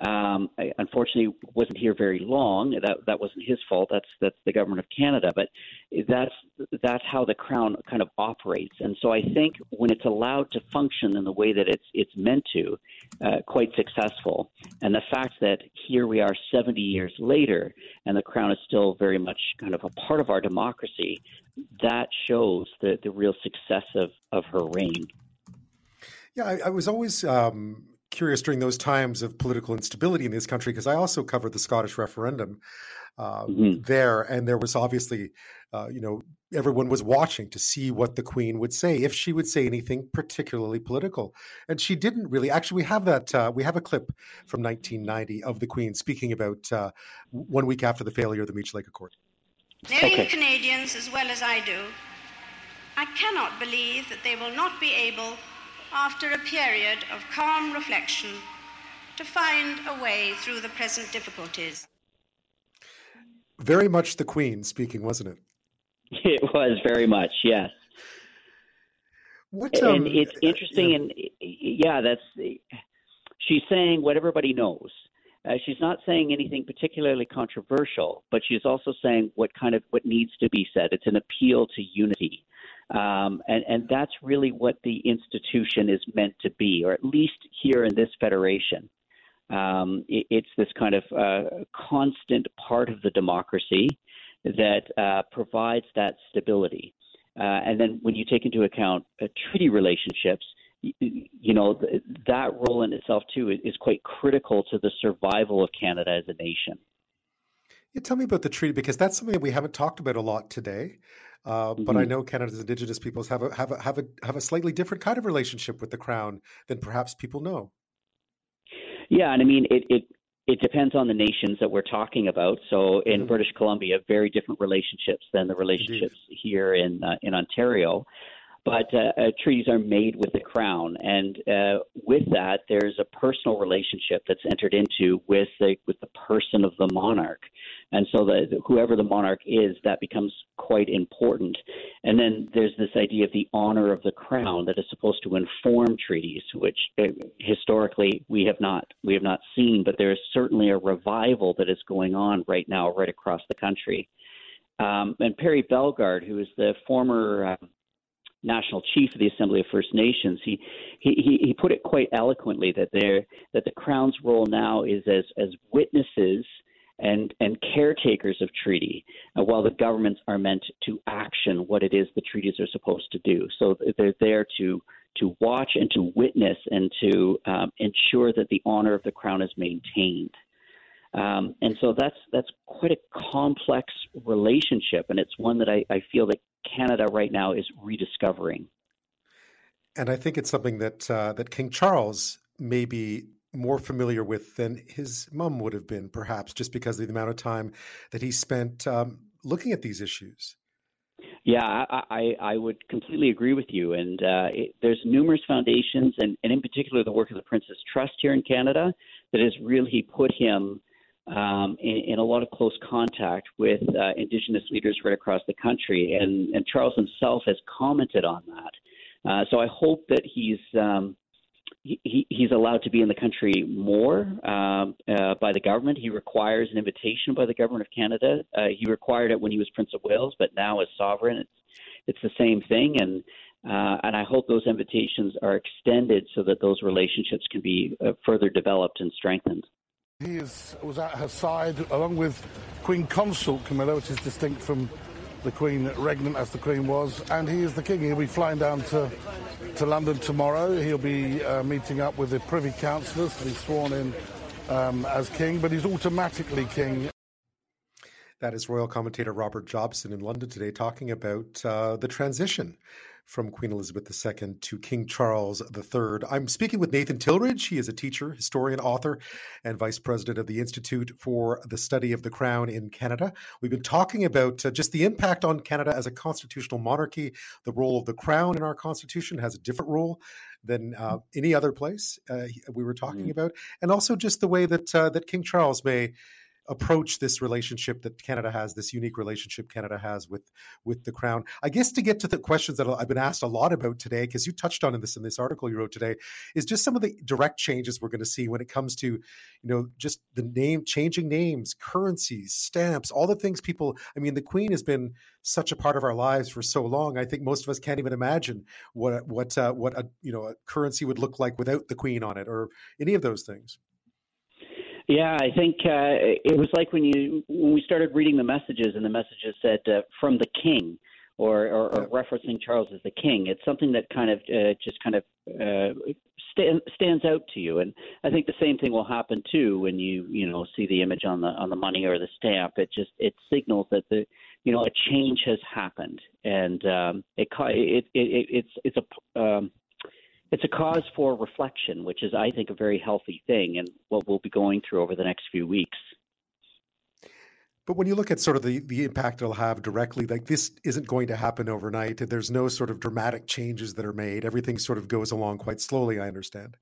Um, I, unfortunately, wasn't here very long. That that wasn't his fault. That's that's the government of Canada. But that's that's how the crown kind of operates. And so I think when it's allowed to function in the way that it's it's meant to, uh, quite successful. And the fact that here we are 70 years later, and the crown is still very much kind of a part of our democracy, that shows the the real success of of her reign. Yeah, I, I was always um, curious during those times of political instability in this country because I also covered the Scottish referendum uh, mm-hmm. there, and there was obviously, uh, you know, everyone was watching to see what the Queen would say if she would say anything particularly political, and she didn't really. Actually, we have that. Uh, we have a clip from 1990 of the Queen speaking about uh, one week after the failure of the Meech Lake Accord. Knowing okay. Canadians as well as I do, I cannot believe that they will not be able after a period of calm reflection, to find a way through the present difficulties. Very much the Queen speaking, wasn't it? It was very much, yes. What, um, and it's interesting, yeah. and yeah, that's she's saying what everybody knows. Uh, she's not saying anything particularly controversial, but she's also saying what kind of what needs to be said. It's an appeal to unity. Um, and, and that's really what the institution is meant to be, or at least here in this federation. Um, it, it's this kind of uh, constant part of the democracy that uh, provides that stability. Uh, and then when you take into account uh, treaty relationships, you, you know th- that role in itself too is, is quite critical to the survival of Canada as a nation. Yeah, tell me about the treaty because that's something that we haven't talked about a lot today. Uh, mm-hmm. But I know Canada's Indigenous peoples have a have a have a have a slightly different kind of relationship with the Crown than perhaps people know. Yeah, and I mean it it it depends on the nations that we're talking about. So in mm-hmm. British Columbia, very different relationships than the relationships Indeed. here in uh, in Ontario but uh, uh, treaties are made with the crown, and uh, with that, there's a personal relationship that's entered into with the with the person of the monarch, and so the, whoever the monarch is, that becomes quite important. And then there's this idea of the honor of the crown that is supposed to inform treaties, which uh, historically we have not we have not seen, but there is certainly a revival that is going on right now, right across the country. Um, and Perry Bellegarde, who is the former uh, national chief of the Assembly of First Nations, he he he put it quite eloquently that there that the Crown's role now is as as witnesses and and caretakers of treaty, uh, while the governments are meant to action what it is the treaties are supposed to do. So they're there to to watch and to witness and to um, ensure that the honor of the crown is maintained. Um, and so that's that's quite a complex relationship, and it's one that I, I feel that Canada right now is rediscovering. And I think it's something that uh, that King Charles may be more familiar with than his mom would have been, perhaps, just because of the amount of time that he spent um, looking at these issues. Yeah, I, I, I would completely agree with you. And uh, it, there's numerous foundations, and, and in particular the work of the Prince's Trust here in Canada, that has really put him um, in, in, a lot of close contact with uh, Indigenous leaders right across the country. And, and Charles himself has commented on that. Uh, so I hope that he's. Um, he, he's allowed to be in the country more um, uh, by the government. He requires an invitation by the government of Canada. Uh, he required it when he was Prince of Wales, but now as sovereign, it's it's the same thing. And uh, and I hope those invitations are extended so that those relationships can be uh, further developed and strengthened. He is, was at her side along with Queen Consort Camilla, which is distinct from the Queen regnant as the Queen was, and he is the King. He'll be flying down to, to London tomorrow. He'll be uh, meeting up with the Privy Councillors to be sworn in um, as King, but he's automatically King. That is royal commentator Robert Jobson in London today talking about uh, the transition from Queen Elizabeth II to King Charles III. I'm speaking with Nathan Tidridge. He is a teacher, historian, author, and vice president of the Institute for the Study of the Crown in Canada. We've been talking about uh, just the impact on Canada as a constitutional monarchy. The role of the Crown in our Constitution has a different role than uh, any other place uh, we were talking mm. about, and also just the way that uh, that King Charles may approach this relationship that Canada has, this unique relationship Canada has with with the crown. I guess to get to the questions that I've been asked a lot about today, because you touched on in this in this article you wrote today, is just some of the direct changes we're going to see when it comes to, you know, just the name changing names, currencies, stamps, all the things people. I mean, the Queen has been such a part of our lives for so long. I think most of us can't even imagine what what uh, what a you know a currency would look like without the Queen on it, or any of those things. Yeah, I think uh, it was like when you when we started reading the messages, and the messages said uh, "from the King," or, or, or, referencing Charles as the King. It's something that kind of uh, just kind of uh, stand, stands out to you, and I think the same thing will happen too when you you know see the image on the on the money or the stamp. It just it signals that the you know a change has happened, and um, it, it, it, it it's it's a um, it's a cause for reflection, which is, I think, a very healthy thing, and what we'll be going through over the next few weeks. But when you look at sort of the, the impact it'll have directly, like this isn't going to happen overnight. There's no sort of dramatic changes that are made. Everything sort of goes along quite slowly, I understand.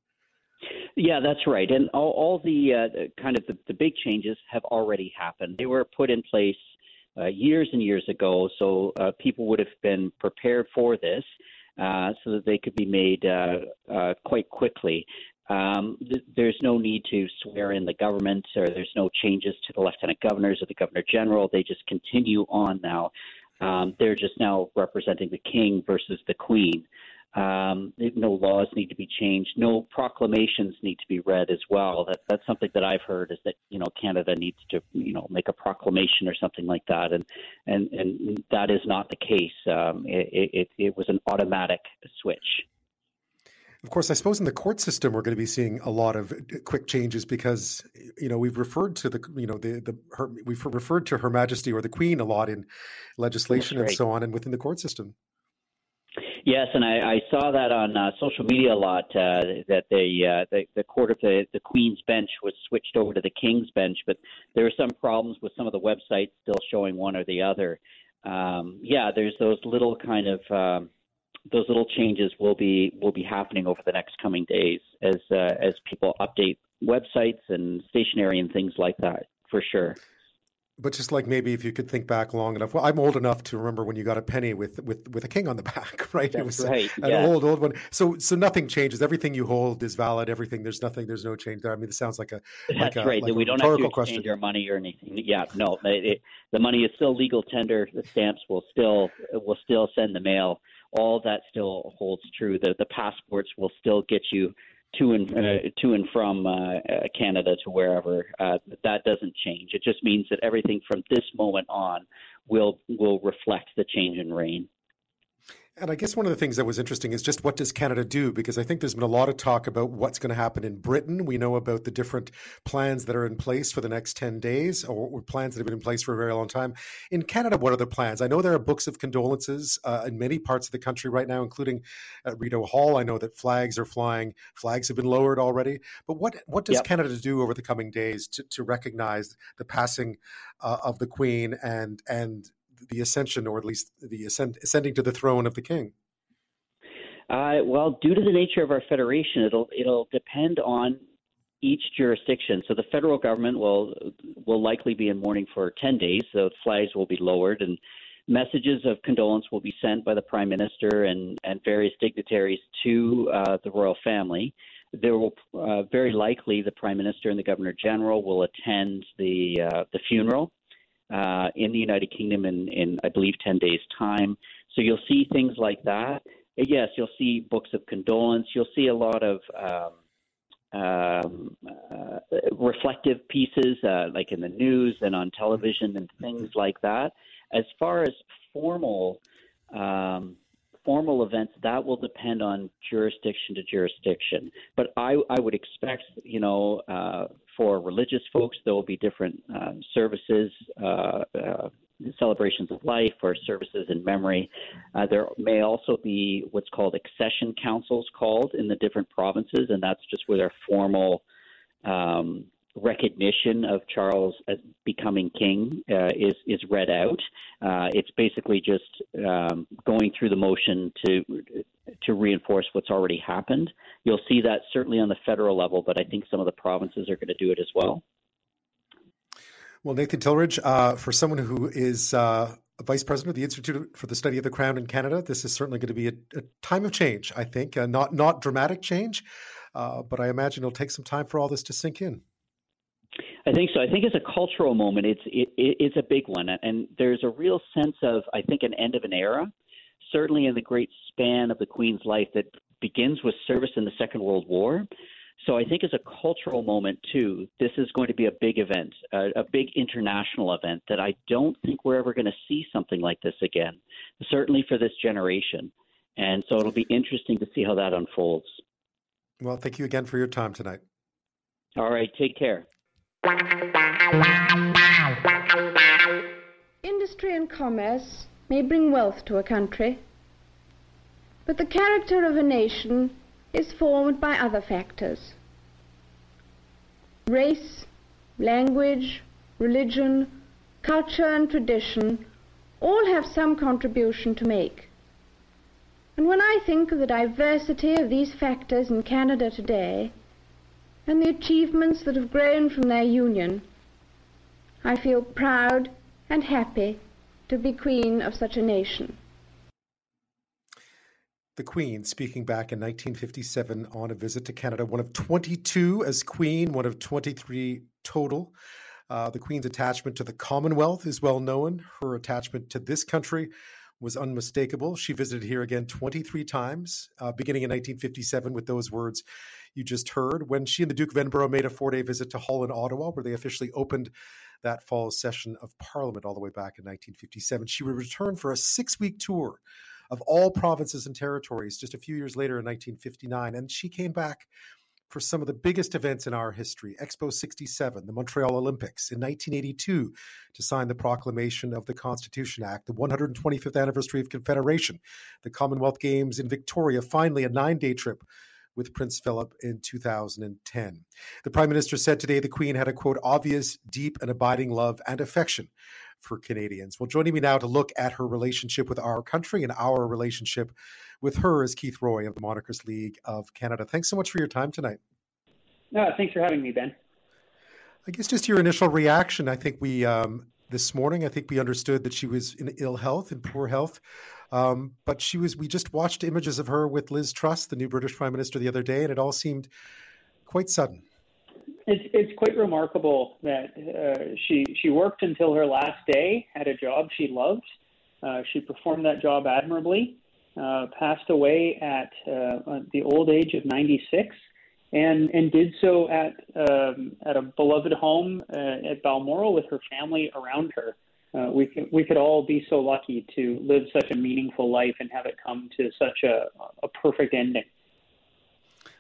Yeah, that's right. And all, all the uh, kind of the, the, big changes have already happened. They were put in place uh, years and years ago, so uh, people would have been prepared for this. Uh, so that they could be made uh, uh, quite quickly. Um, th- there's no need to swear in the government, or there's no changes to the lieutenant governors or the governor general. They just continue on now. Um, they're just now representing the king versus the queen. Um, no laws need to be changed. No proclamations need to be read as well. That that's something that I've heard is that you know Canada needs to you know make a proclamation or something like that, and and and that is not the case. Um, it, it it was an automatic switch. Of course, I suppose in the court system we're going to be seeing a lot of uh, quick changes because you know we've referred to the you know the the her, we've referred to Her Majesty or the Queen a lot in legislation and so on, and within the court system. Yes, and I, I saw that on uh, social media a lot uh, that the, uh, the the court of the the Queen's bench was switched over to the King's bench, but there are some problems with some of the websites still showing one or the other. Um, yeah, there's those little kind of um, those little changes will be will be happening over the next coming days as uh, as people update websites and stationery and things like that for sure. But just like maybe if you could think back long enough, well, I'm old enough to remember when you got a penny with with with a king on the back, right? That's it was right. an yeah. old old one. So so nothing changes. Everything you hold is valid. Everything there's nothing. There's no change there. I mean, this sounds like a that's like right. Like we a don't have to exchange question. our money or anything. Yeah, no, it, it, the money is still legal tender. The stamps will still will still send the mail all that still holds true. The the passports will still get you to and uh, to and from uh, uh, Canada to wherever. Uh, that doesn't change. It just means that everything from this moment on will will reflect the change in reign. And I guess one of the things that was interesting is just what does Canada do? Because I think there's been a lot of talk about what's going to happen in Britain. We know about the different plans that are in place for the next 10 days or, plans that have been in place for a very long time. In Canada, what are the plans? I know there are books of condolences uh, in many parts of the country right now, including at Rideau Hall. I know that flags are flying, flags have been lowered already. But what, what does yep. Canada do over the coming days to, to recognize the passing uh, of the Queen and, and the ascension, or at least the ascend, ascending to the throne of the king? Uh, well, due to the nature of our federation, it'll it'll depend on each jurisdiction. So the federal government will will likely be in mourning for ten days. So flags will be lowered and messages of condolence will be sent by the prime minister and and various dignitaries to uh, the royal family. There will uh, very likely the prime minister and the governor general will attend the uh, the funeral uh, in the United Kingdom in, in, I believe, 10 days' time. So you'll see things like that. Yes, you'll see books of condolence. You'll see a lot of um, um, uh, reflective pieces, uh, like in the news and on television and things like that. As far as formal um, formal events, that will depend on jurisdiction to jurisdiction. But I, I would expect, you know, uh, for religious folks, there will be different uh, services, uh, uh, celebrations of life, or services in memory. Uh, there may also be what's called accession councils called in the different provinces, and that's just where their formal um, recognition of Charles as becoming king uh, is is read out. Uh, it's basically just um, going through the motion to to reinforce what's already happened. You'll see that certainly on the federal level, but I think some of the provinces are going to do it as well. Well, Nathan Tidridge, uh, for someone who is uh, vice president of the Institute for the Study of the Crown in Canada, this is certainly going to be a, a time of change. I think uh, not not dramatic change, uh, but I imagine it'll take some time for all this to sink in. I think so. I think as a cultural moment, it's it, it's a big one, and there's a real sense of I think an end of an era. Certainly, in the great span of the Queen's life that begins with service in the Second World War. So I think as a cultural moment too, this is going to be a big event, a, a big international event that I don't think we're ever going to see something like this again. Certainly for this generation, and so it'll be interesting to see how that unfolds. Well, thank you again for your time tonight. All right, take care. Industry and commerce may bring wealth to a country, but the character of a nation is formed by other factors. Race, language, religion, culture and tradition all have some contribution to make. And when I think of the diversity of these factors in Canada today, and the achievements that have grown from their union, I feel proud and happy to be Queen of such a nation. The Queen speaking back in 1957 on a visit to Canada, one of 22 as Queen, one of 23 total. Uh, the Queen's attachment to the Commonwealth is well known. Her attachment to this country was unmistakable. She visited here again 23 times, uh, beginning in 1957 with those words you just heard. When she and the Duke of Edinburgh made a four day visit to Hull in Ottawa, where they officially opened that fall session of Parliament all the way back in 1957, she would return for a six week tour of all provinces and territories just a few years later in 1959. And she came back for some of the biggest events in our history Expo 67, the Montreal Olympics in 1982, to sign the proclamation of the Constitution Act, the 125th anniversary of Confederation, the Commonwealth Games in Victoria, finally a nine day trip with Prince Philip in 2010. The Prime Minister said today the Queen had a quote, obvious, deep, and abiding love and affection for Canadians. Well, joining me now to look at her relationship with our country and our relationship with her is Keith Roy of the Monarchist League of Canada. Thanks so much for your time tonight. No, thanks for having me, Ben. I guess just your initial reaction. I think we um, this morning. I think we understood that she was in ill health, in poor health, um, but she was. We just watched images of her with Liz Truss, the new British Prime Minister, the other day, and it all seemed quite sudden. It's it's quite remarkable that uh, she she worked until her last day at a job she loved. Uh, she performed that job admirably. Uh, passed away at uh, the old age of 96 and and did so at um, at a beloved home uh, at Balmoral with her family around her. Uh, we could, we could all be so lucky to live such a meaningful life and have it come to such a a perfect ending.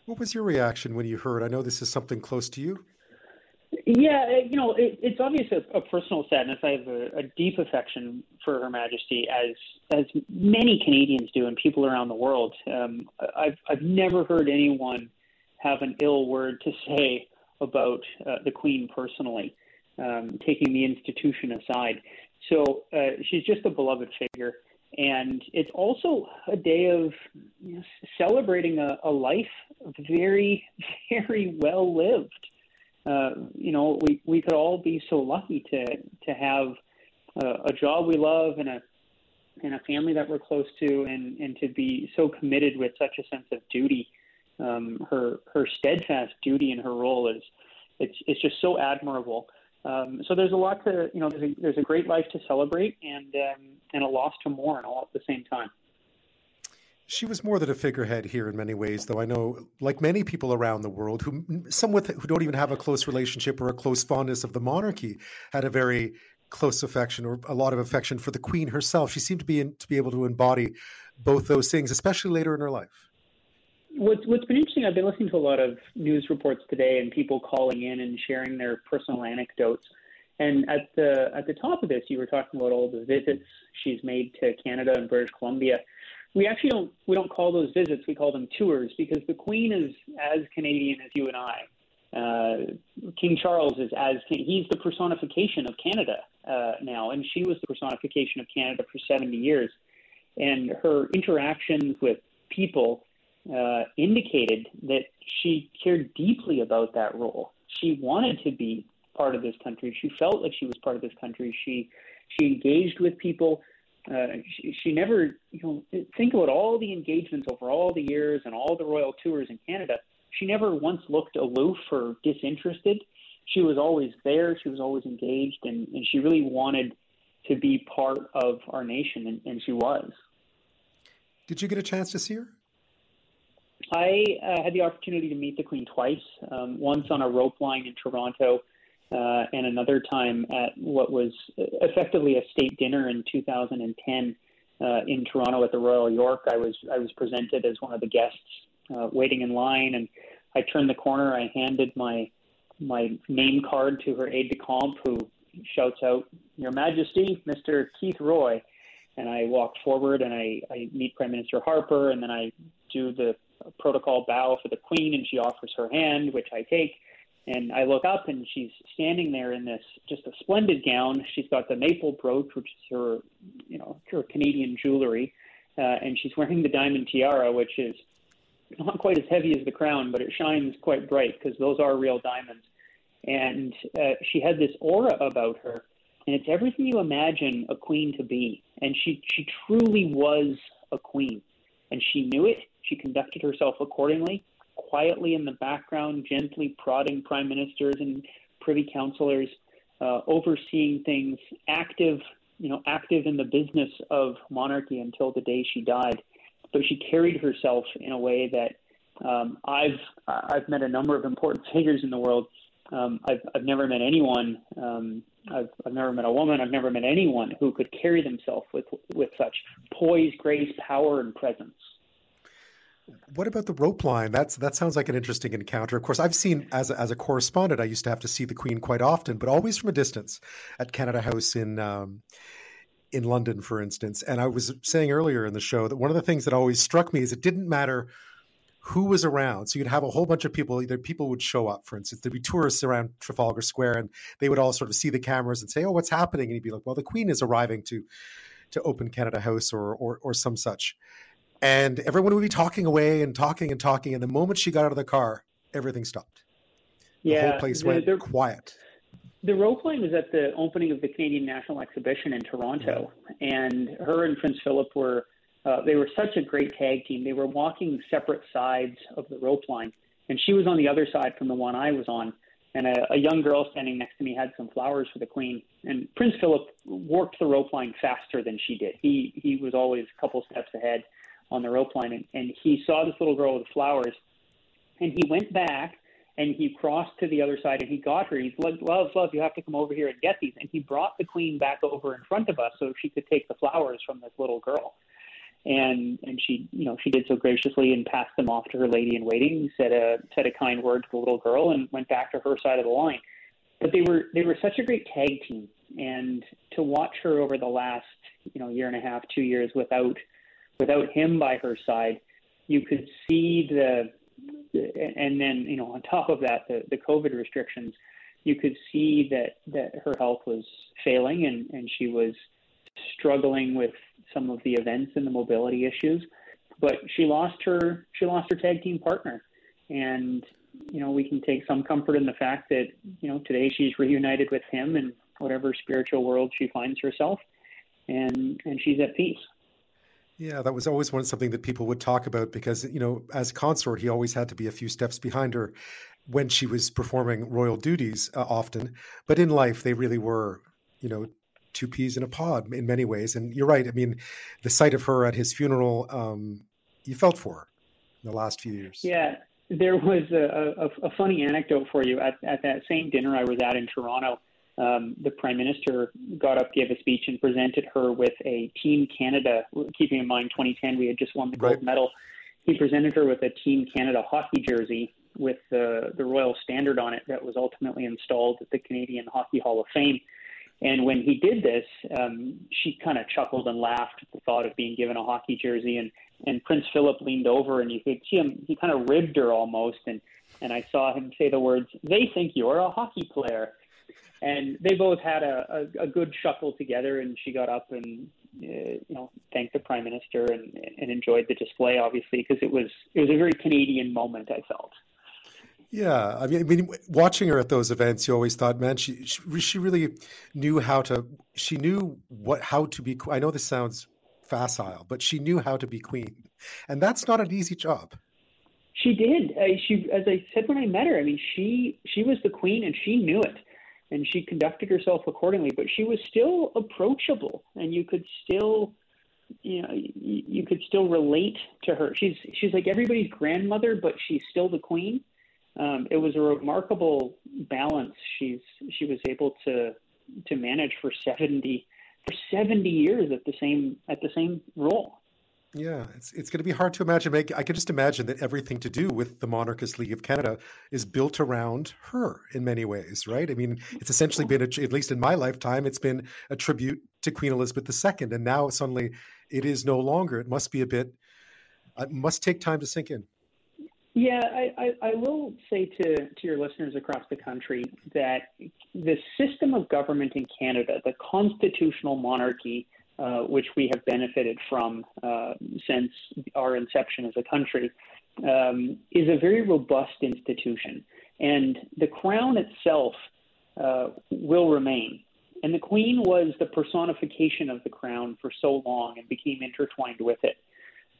What was your reaction when you heard? I know this is something close to you. Yeah, you know, it, it's obvious a, a, personal sadness. I have a, a, deep affection for Her Majesty, as as many Canadians do, and people around the world. Um, I've I've never heard anyone have an ill word to say about uh, the Queen personally, um, taking the institution aside. So uh, she's just a beloved figure. And it's also a day of you know, celebrating a, a life very, very well lived. Uh, you know, we, we could all be so lucky to, to have uh, a job we love and a, and a family that we're close to and, and to be so committed with such a sense of duty um, her her steadfast duty in her role is it's it's just so admirable. Um, so there's a lot to you know there's a, there's a great life to celebrate and um, and a loss to mourn all at the same time. She was more than a figurehead here in many ways, though I know, like many people around the world, who some with who don't even have a close relationship or a close fondness of the monarchy, had a very close affection or a lot of affection for the Queen herself. She seemed to be in, to be able to embody both those things, especially later in her life what's what's been interesting, I've been listening to a lot of news reports today and people calling in and sharing their personal anecdotes. And at the at the top of this, you were talking about all the visits she's made to Canada and British Columbia. We actually don't we don't call those visits; we call them tours because the Queen is as Canadian as you and I. Uh, King Charles is as he's the personification of Canada uh, now, and she was the personification of Canada for 70 years. And her interactions with people uh, indicated that she cared deeply about that role. She wanted to be part of this country. She felt like she was part of this country. She she engaged with people. Uh, she, she never, you know, think about all the engagements over all the years and all the royal tours in Canada. She never once looked aloof or disinterested. She was always there. She was always engaged, and, and she really wanted to be part of our nation, and, and she was. Did you get a chance to see her? I uh, had the opportunity to meet the Queen twice, um, once on a rope line in Toronto, uh, and another time at what was effectively a state dinner in 2010 uh, in Toronto at the Royal York. I was I was presented as one of the guests uh, waiting in line, and I turned the corner. I handed my my name card to her aide de camp, who shouts out, "Your Majesty, Mr. Keith Roy." And I walk forward and I, I meet Prime Minister Harper, and then I do the protocol bow for the queen, and she offers her hand, which I take. And I look up, and she's standing there in this just a splendid gown. She's got the maple brooch, which is her, you know, her Canadian jewelry, uh, and she's wearing the diamond tiara, which is not quite as heavy as the crown, but it shines quite bright because those are real diamonds. And uh, she had this aura about her, and it's everything you imagine a queen to be. And she she truly was a queen, and she knew it, she conducted herself accordingly, quietly in the background, gently prodding prime ministers and privy councillors, uh, overseeing things, active you know, active in the business of monarchy until the day she died. But she carried herself in a way that um, I've I've met a number of important figures in the world. Um, I've I've never met anyone. Um, I've I've never met a woman. I've never met anyone who could carry themselves with with such poise, grace, power, and presence. What about the rope line? That's that sounds like an interesting encounter. Of course, I've seen as a, as a correspondent, I used to have to see the Queen quite often, but always from a distance at Canada House in um, in London, for instance. And I was saying earlier in the show that one of the things that always struck me is it didn't matter who was around. So you'd have a whole bunch of people, either people would show up, for instance, there'd be tourists around Trafalgar Square and they would all sort of see the cameras and say, Oh, what's happening? And he'd be like, Well, the Queen is arriving to to open Canada House or or, or some such. And everyone would be talking away and talking and talking. And the moment she got out of the car, everything stopped. Yeah, the whole place went quiet. The rope line was at the opening of the Canadian National Exhibition in Toronto, and her and Prince Philip were uh, they were such a great tag team. They were walking separate sides of the rope line, and she was on the other side from the one I was on. And a, a young girl standing next to me had some flowers for the Queen. And Prince Philip worked the rope line faster than she did. He he was always a couple steps ahead on the rope line, and, and he saw this little girl with flowers, and he went back and he crossed to the other side and he got her. He's like, love, love, you have to come over here and get these. And he brought the queen back over in front of us so she could take the flowers from this little girl. And and she, you know, she did so graciously and passed them off to her lady in waiting, said a said a kind word to the little girl, and went back to her side of the line. But they were they were such a great tag team, and to watch her over the last you know year and a half, two years without without him by her side, you could see the, and then you know on top of that the, the COVID restrictions, you could see that that her health was failing and and she was struggling with some of the events and the mobility issues. But she lost her she lost her tag team partner, and you know we can take some comfort in the fact that you know today she's reunited with him in whatever spiritual world she finds herself, and and she's at peace. Yeah, that was always one something that people would talk about because you know, as consort, he always had to be a few steps behind her when she was performing royal duties uh, often. But in life, they really were, you know, two peas in a pod in many ways. And you're right. I mean, the sight of her at his funeral, um, you felt for her in the last few years. Yeah, there was a, a, a funny anecdote for you at, at that same dinner I was at in Toronto um, the prime minister got up, gave a speech, and presented her with a Team Canada. Keeping in mind, 2010, we had just won the gold right. medal. He presented her with a Team Canada hockey jersey with the the royal standard on it that was ultimately installed at the Canadian Hockey Hall of Fame. And when he did this, um, she kind of chuckled and laughed at the thought of being given a hockey jersey. And and Prince Philip leaned over, and you could see him. He kind of ribbed her almost, and and I saw him say the words, "They think you're a hockey player." And they both had a, a, a good shuffle together. And she got up and uh, you know thanked the prime minister and, and enjoyed the display, obviously, because it was it was a very Canadian moment. I felt. Yeah, I mean, I mean, watching her at those events, you always thought, man, she she, she really knew how to. She knew what how to be. I know this sounds facile, but she knew how to be queen, and that's not an easy job. She did. Uh, she, as I said when I met her, I mean, she she was the queen, and she knew it and she conducted herself accordingly. But she was still approachable, and you could still, you know, you, could still relate to her. She's she's like everybody's grandmother, but she's still the queen. Um, it was a remarkable balance. She's she was able to to manage for seventy for seventy years at the same at the same role. Yeah, it's it's going to be hard to imagine. Make I can just imagine that everything to do with the Monarchist League of Canada is built around her in many ways, right? I mean, it's essentially been, a, at least in my lifetime, it's been a tribute to Queen Elizabeth II, and now suddenly it is no longer. It must be a bit. It must take time to sink in. Yeah, I, I, I will say to to your listeners across the country that the system of government in Canada, the constitutional monarchy uh, which we have benefited from uh, since our inception as a country, um, is a very robust institution. And the crown itself uh, will remain. And the Queen was the personification of the crown for so long and became intertwined with it.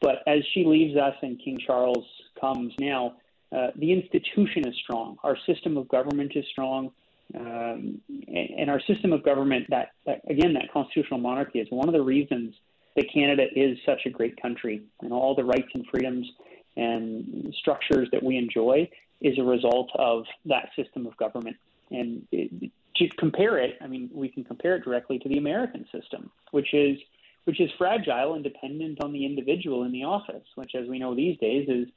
But as she leaves us and King Charles comes now, uh, the institution is strong. Our system of government is strong. Um, and, our system of government, that, that again, that constitutional monarchy is one of the reasons that Canada is such a great country, and all the rights and freedoms and structures that we enjoy is a result of that system of government. And it, to compare it, I mean, we can compare it directly to the American system, which is which is fragile and dependent on the individual in the office, which, as we know these days, is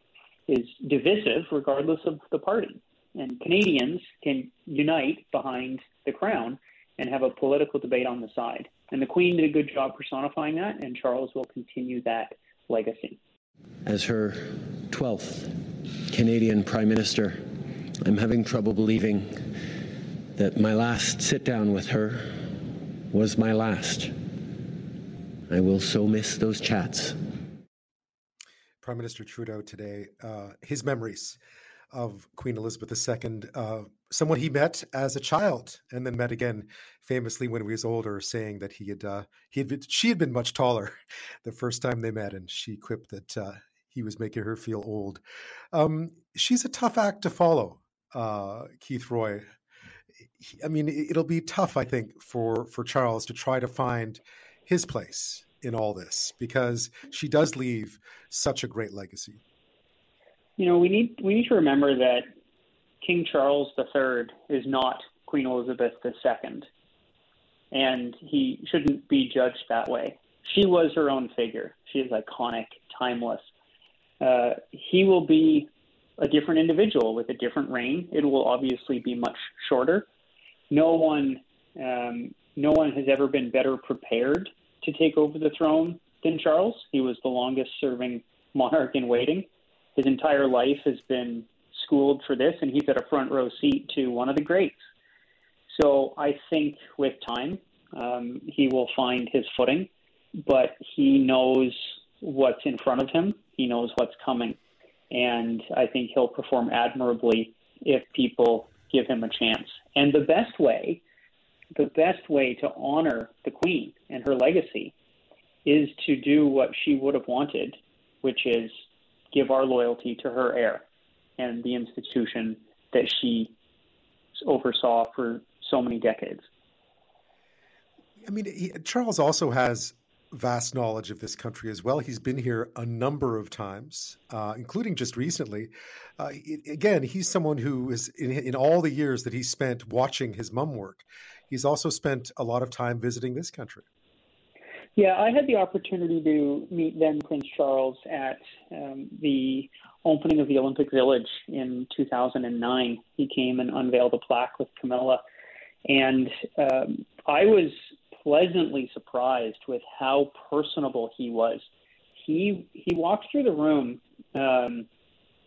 is divisive regardless of the party. And Canadians can unite behind the crown and have a political debate on the side. And the Queen did a good job personifying that, and Charles will continue that legacy. As her 12th Canadian Prime Minister, I'm having trouble believing that my last sit down with her was my last. I will so miss those chats. Prime Minister Trudeau today, uh, his memories of Queen Elizabeth II, uh, someone he met as a child and then met again famously when he was older, saying that he had uh, he had been, she had been much taller the first time they met, and she quipped that uh, he was making her feel old. Um, she's a tough act to follow, uh, Keith Roy. I mean, it'll be tough, I think, for for Charles to try to find his place in all this because she does leave such a great legacy. You know, we need we need to remember that King Charles III is not Queen Elizabeth II, and he shouldn't be judged that way. She was her own figure. She is iconic, timeless. Uh, he will be a different individual with a different reign. It will obviously be much shorter. No one, um, no one has ever been better prepared to take over the throne than Charles. He was the longest serving monarch in waiting. His entire life has been schooled for this, and he's got a front row seat to one of the greats. So I think with time, um, he will find his footing, but he knows what's in front of him. He knows what's coming. And I think he'll perform admirably if people give him a chance. And the best way the best way to honor the Queen and her legacy is to do what she would have wanted, which is give our loyalty to her heir and the institution that she oversaw for so many decades. I mean, he, Charles also has vast knowledge of this country as well. He's been here a number of times, uh, including just recently. Uh, it, again, he's someone who is in, in all the years that he spent watching his mum work he's also spent a lot of time visiting this country. Yeah, I had the opportunity to meet then Prince Charles at um, the opening of the Olympic Village in 2009. He came and unveiled a plaque with Camilla, and um, I was pleasantly surprised with how personable he was. He he walked through the room. Um,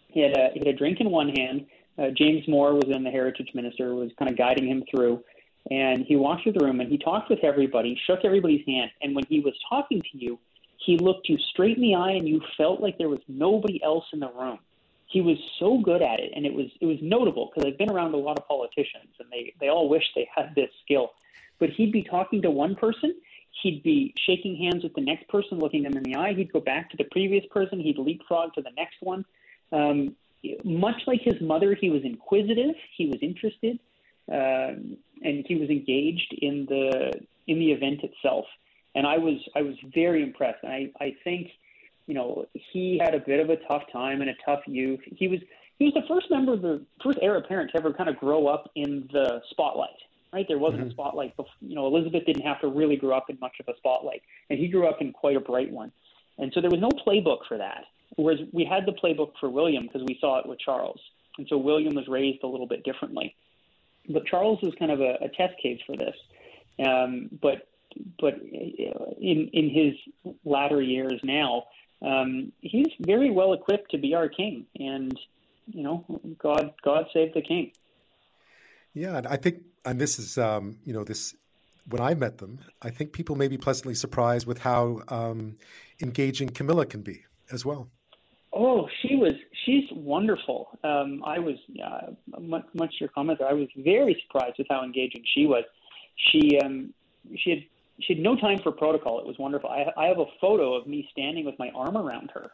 he had a he had a drink in one hand. Uh, James Moore was in the Heritage Minister, was kind of guiding him through. And he walked through the room and he talked with everybody, shook everybody's hand. And when he was talking to you, he looked you straight in the eye and you felt like there was nobody else in the room. He was so good at it, and it was it was notable because I've been around a lot of politicians, and they they all wish they had this skill. But he'd be talking to one person, he'd be shaking hands with the next person, looking them in the eye. He'd go back to the previous person, he'd leapfrog to the next one. Um, much like his mother, he was inquisitive, he was interested. Um, and he was engaged in the in the event itself. And I was I was very impressed. And I I think you know he had a bit of a tough time and a tough youth. He was he was the first member of the first heir apparent to ever kind of grow up in the spotlight. Right, there wasn't mm-hmm. a spotlight. Before, you know, Elizabeth didn't have to really grow up in much of a spotlight, and he grew up in quite a bright one. And so there was no playbook for that. Whereas we had the playbook for William because we saw it with Charles, and so William was raised a little bit differently. But Charles is kind of a, a test case for this. Um, but but in in his latter years now, um, he's very well equipped to be our king. And you know, God God save the king. Yeah, and I think, and this is um, you know this when I met them, I think people may be pleasantly surprised with how um, engaging Camilla can be as well. Oh, she. She's wonderful. Um, I was uh, much, much your comment. I was very surprised with how engaging she was. She um, she had she had no time for protocol. It was wonderful. I, I have a photo of me standing with my arm around her,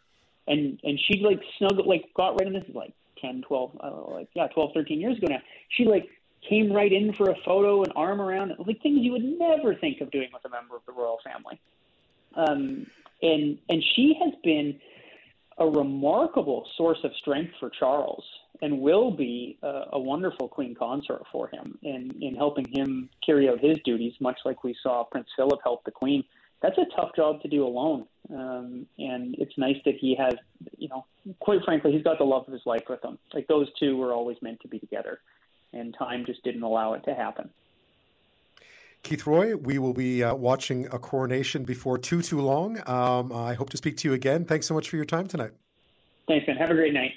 and and she like snuggled like got right in this like 10, 12, uh, like yeah, 12, 13 years ago now. She like came right in for a photo, and arm around, like things you would never think of doing with a member of the royal family. Um, and and she has been a remarkable source of strength for Charles and will be a, a wonderful queen consort for him in, in helping him carry out his duties, much like we saw Prince Philip help the queen. That's a tough job to do alone. Um, and it's nice that he has, you know, quite frankly, he's got the love of his life with him. Like those two were always meant to be together, and time just didn't allow it to happen. Keith Roy, we will be uh, watching a coronation before too, too long. Um, I hope to speak to you again. Thanks so much for your time tonight. Thanks, man. Have a great night.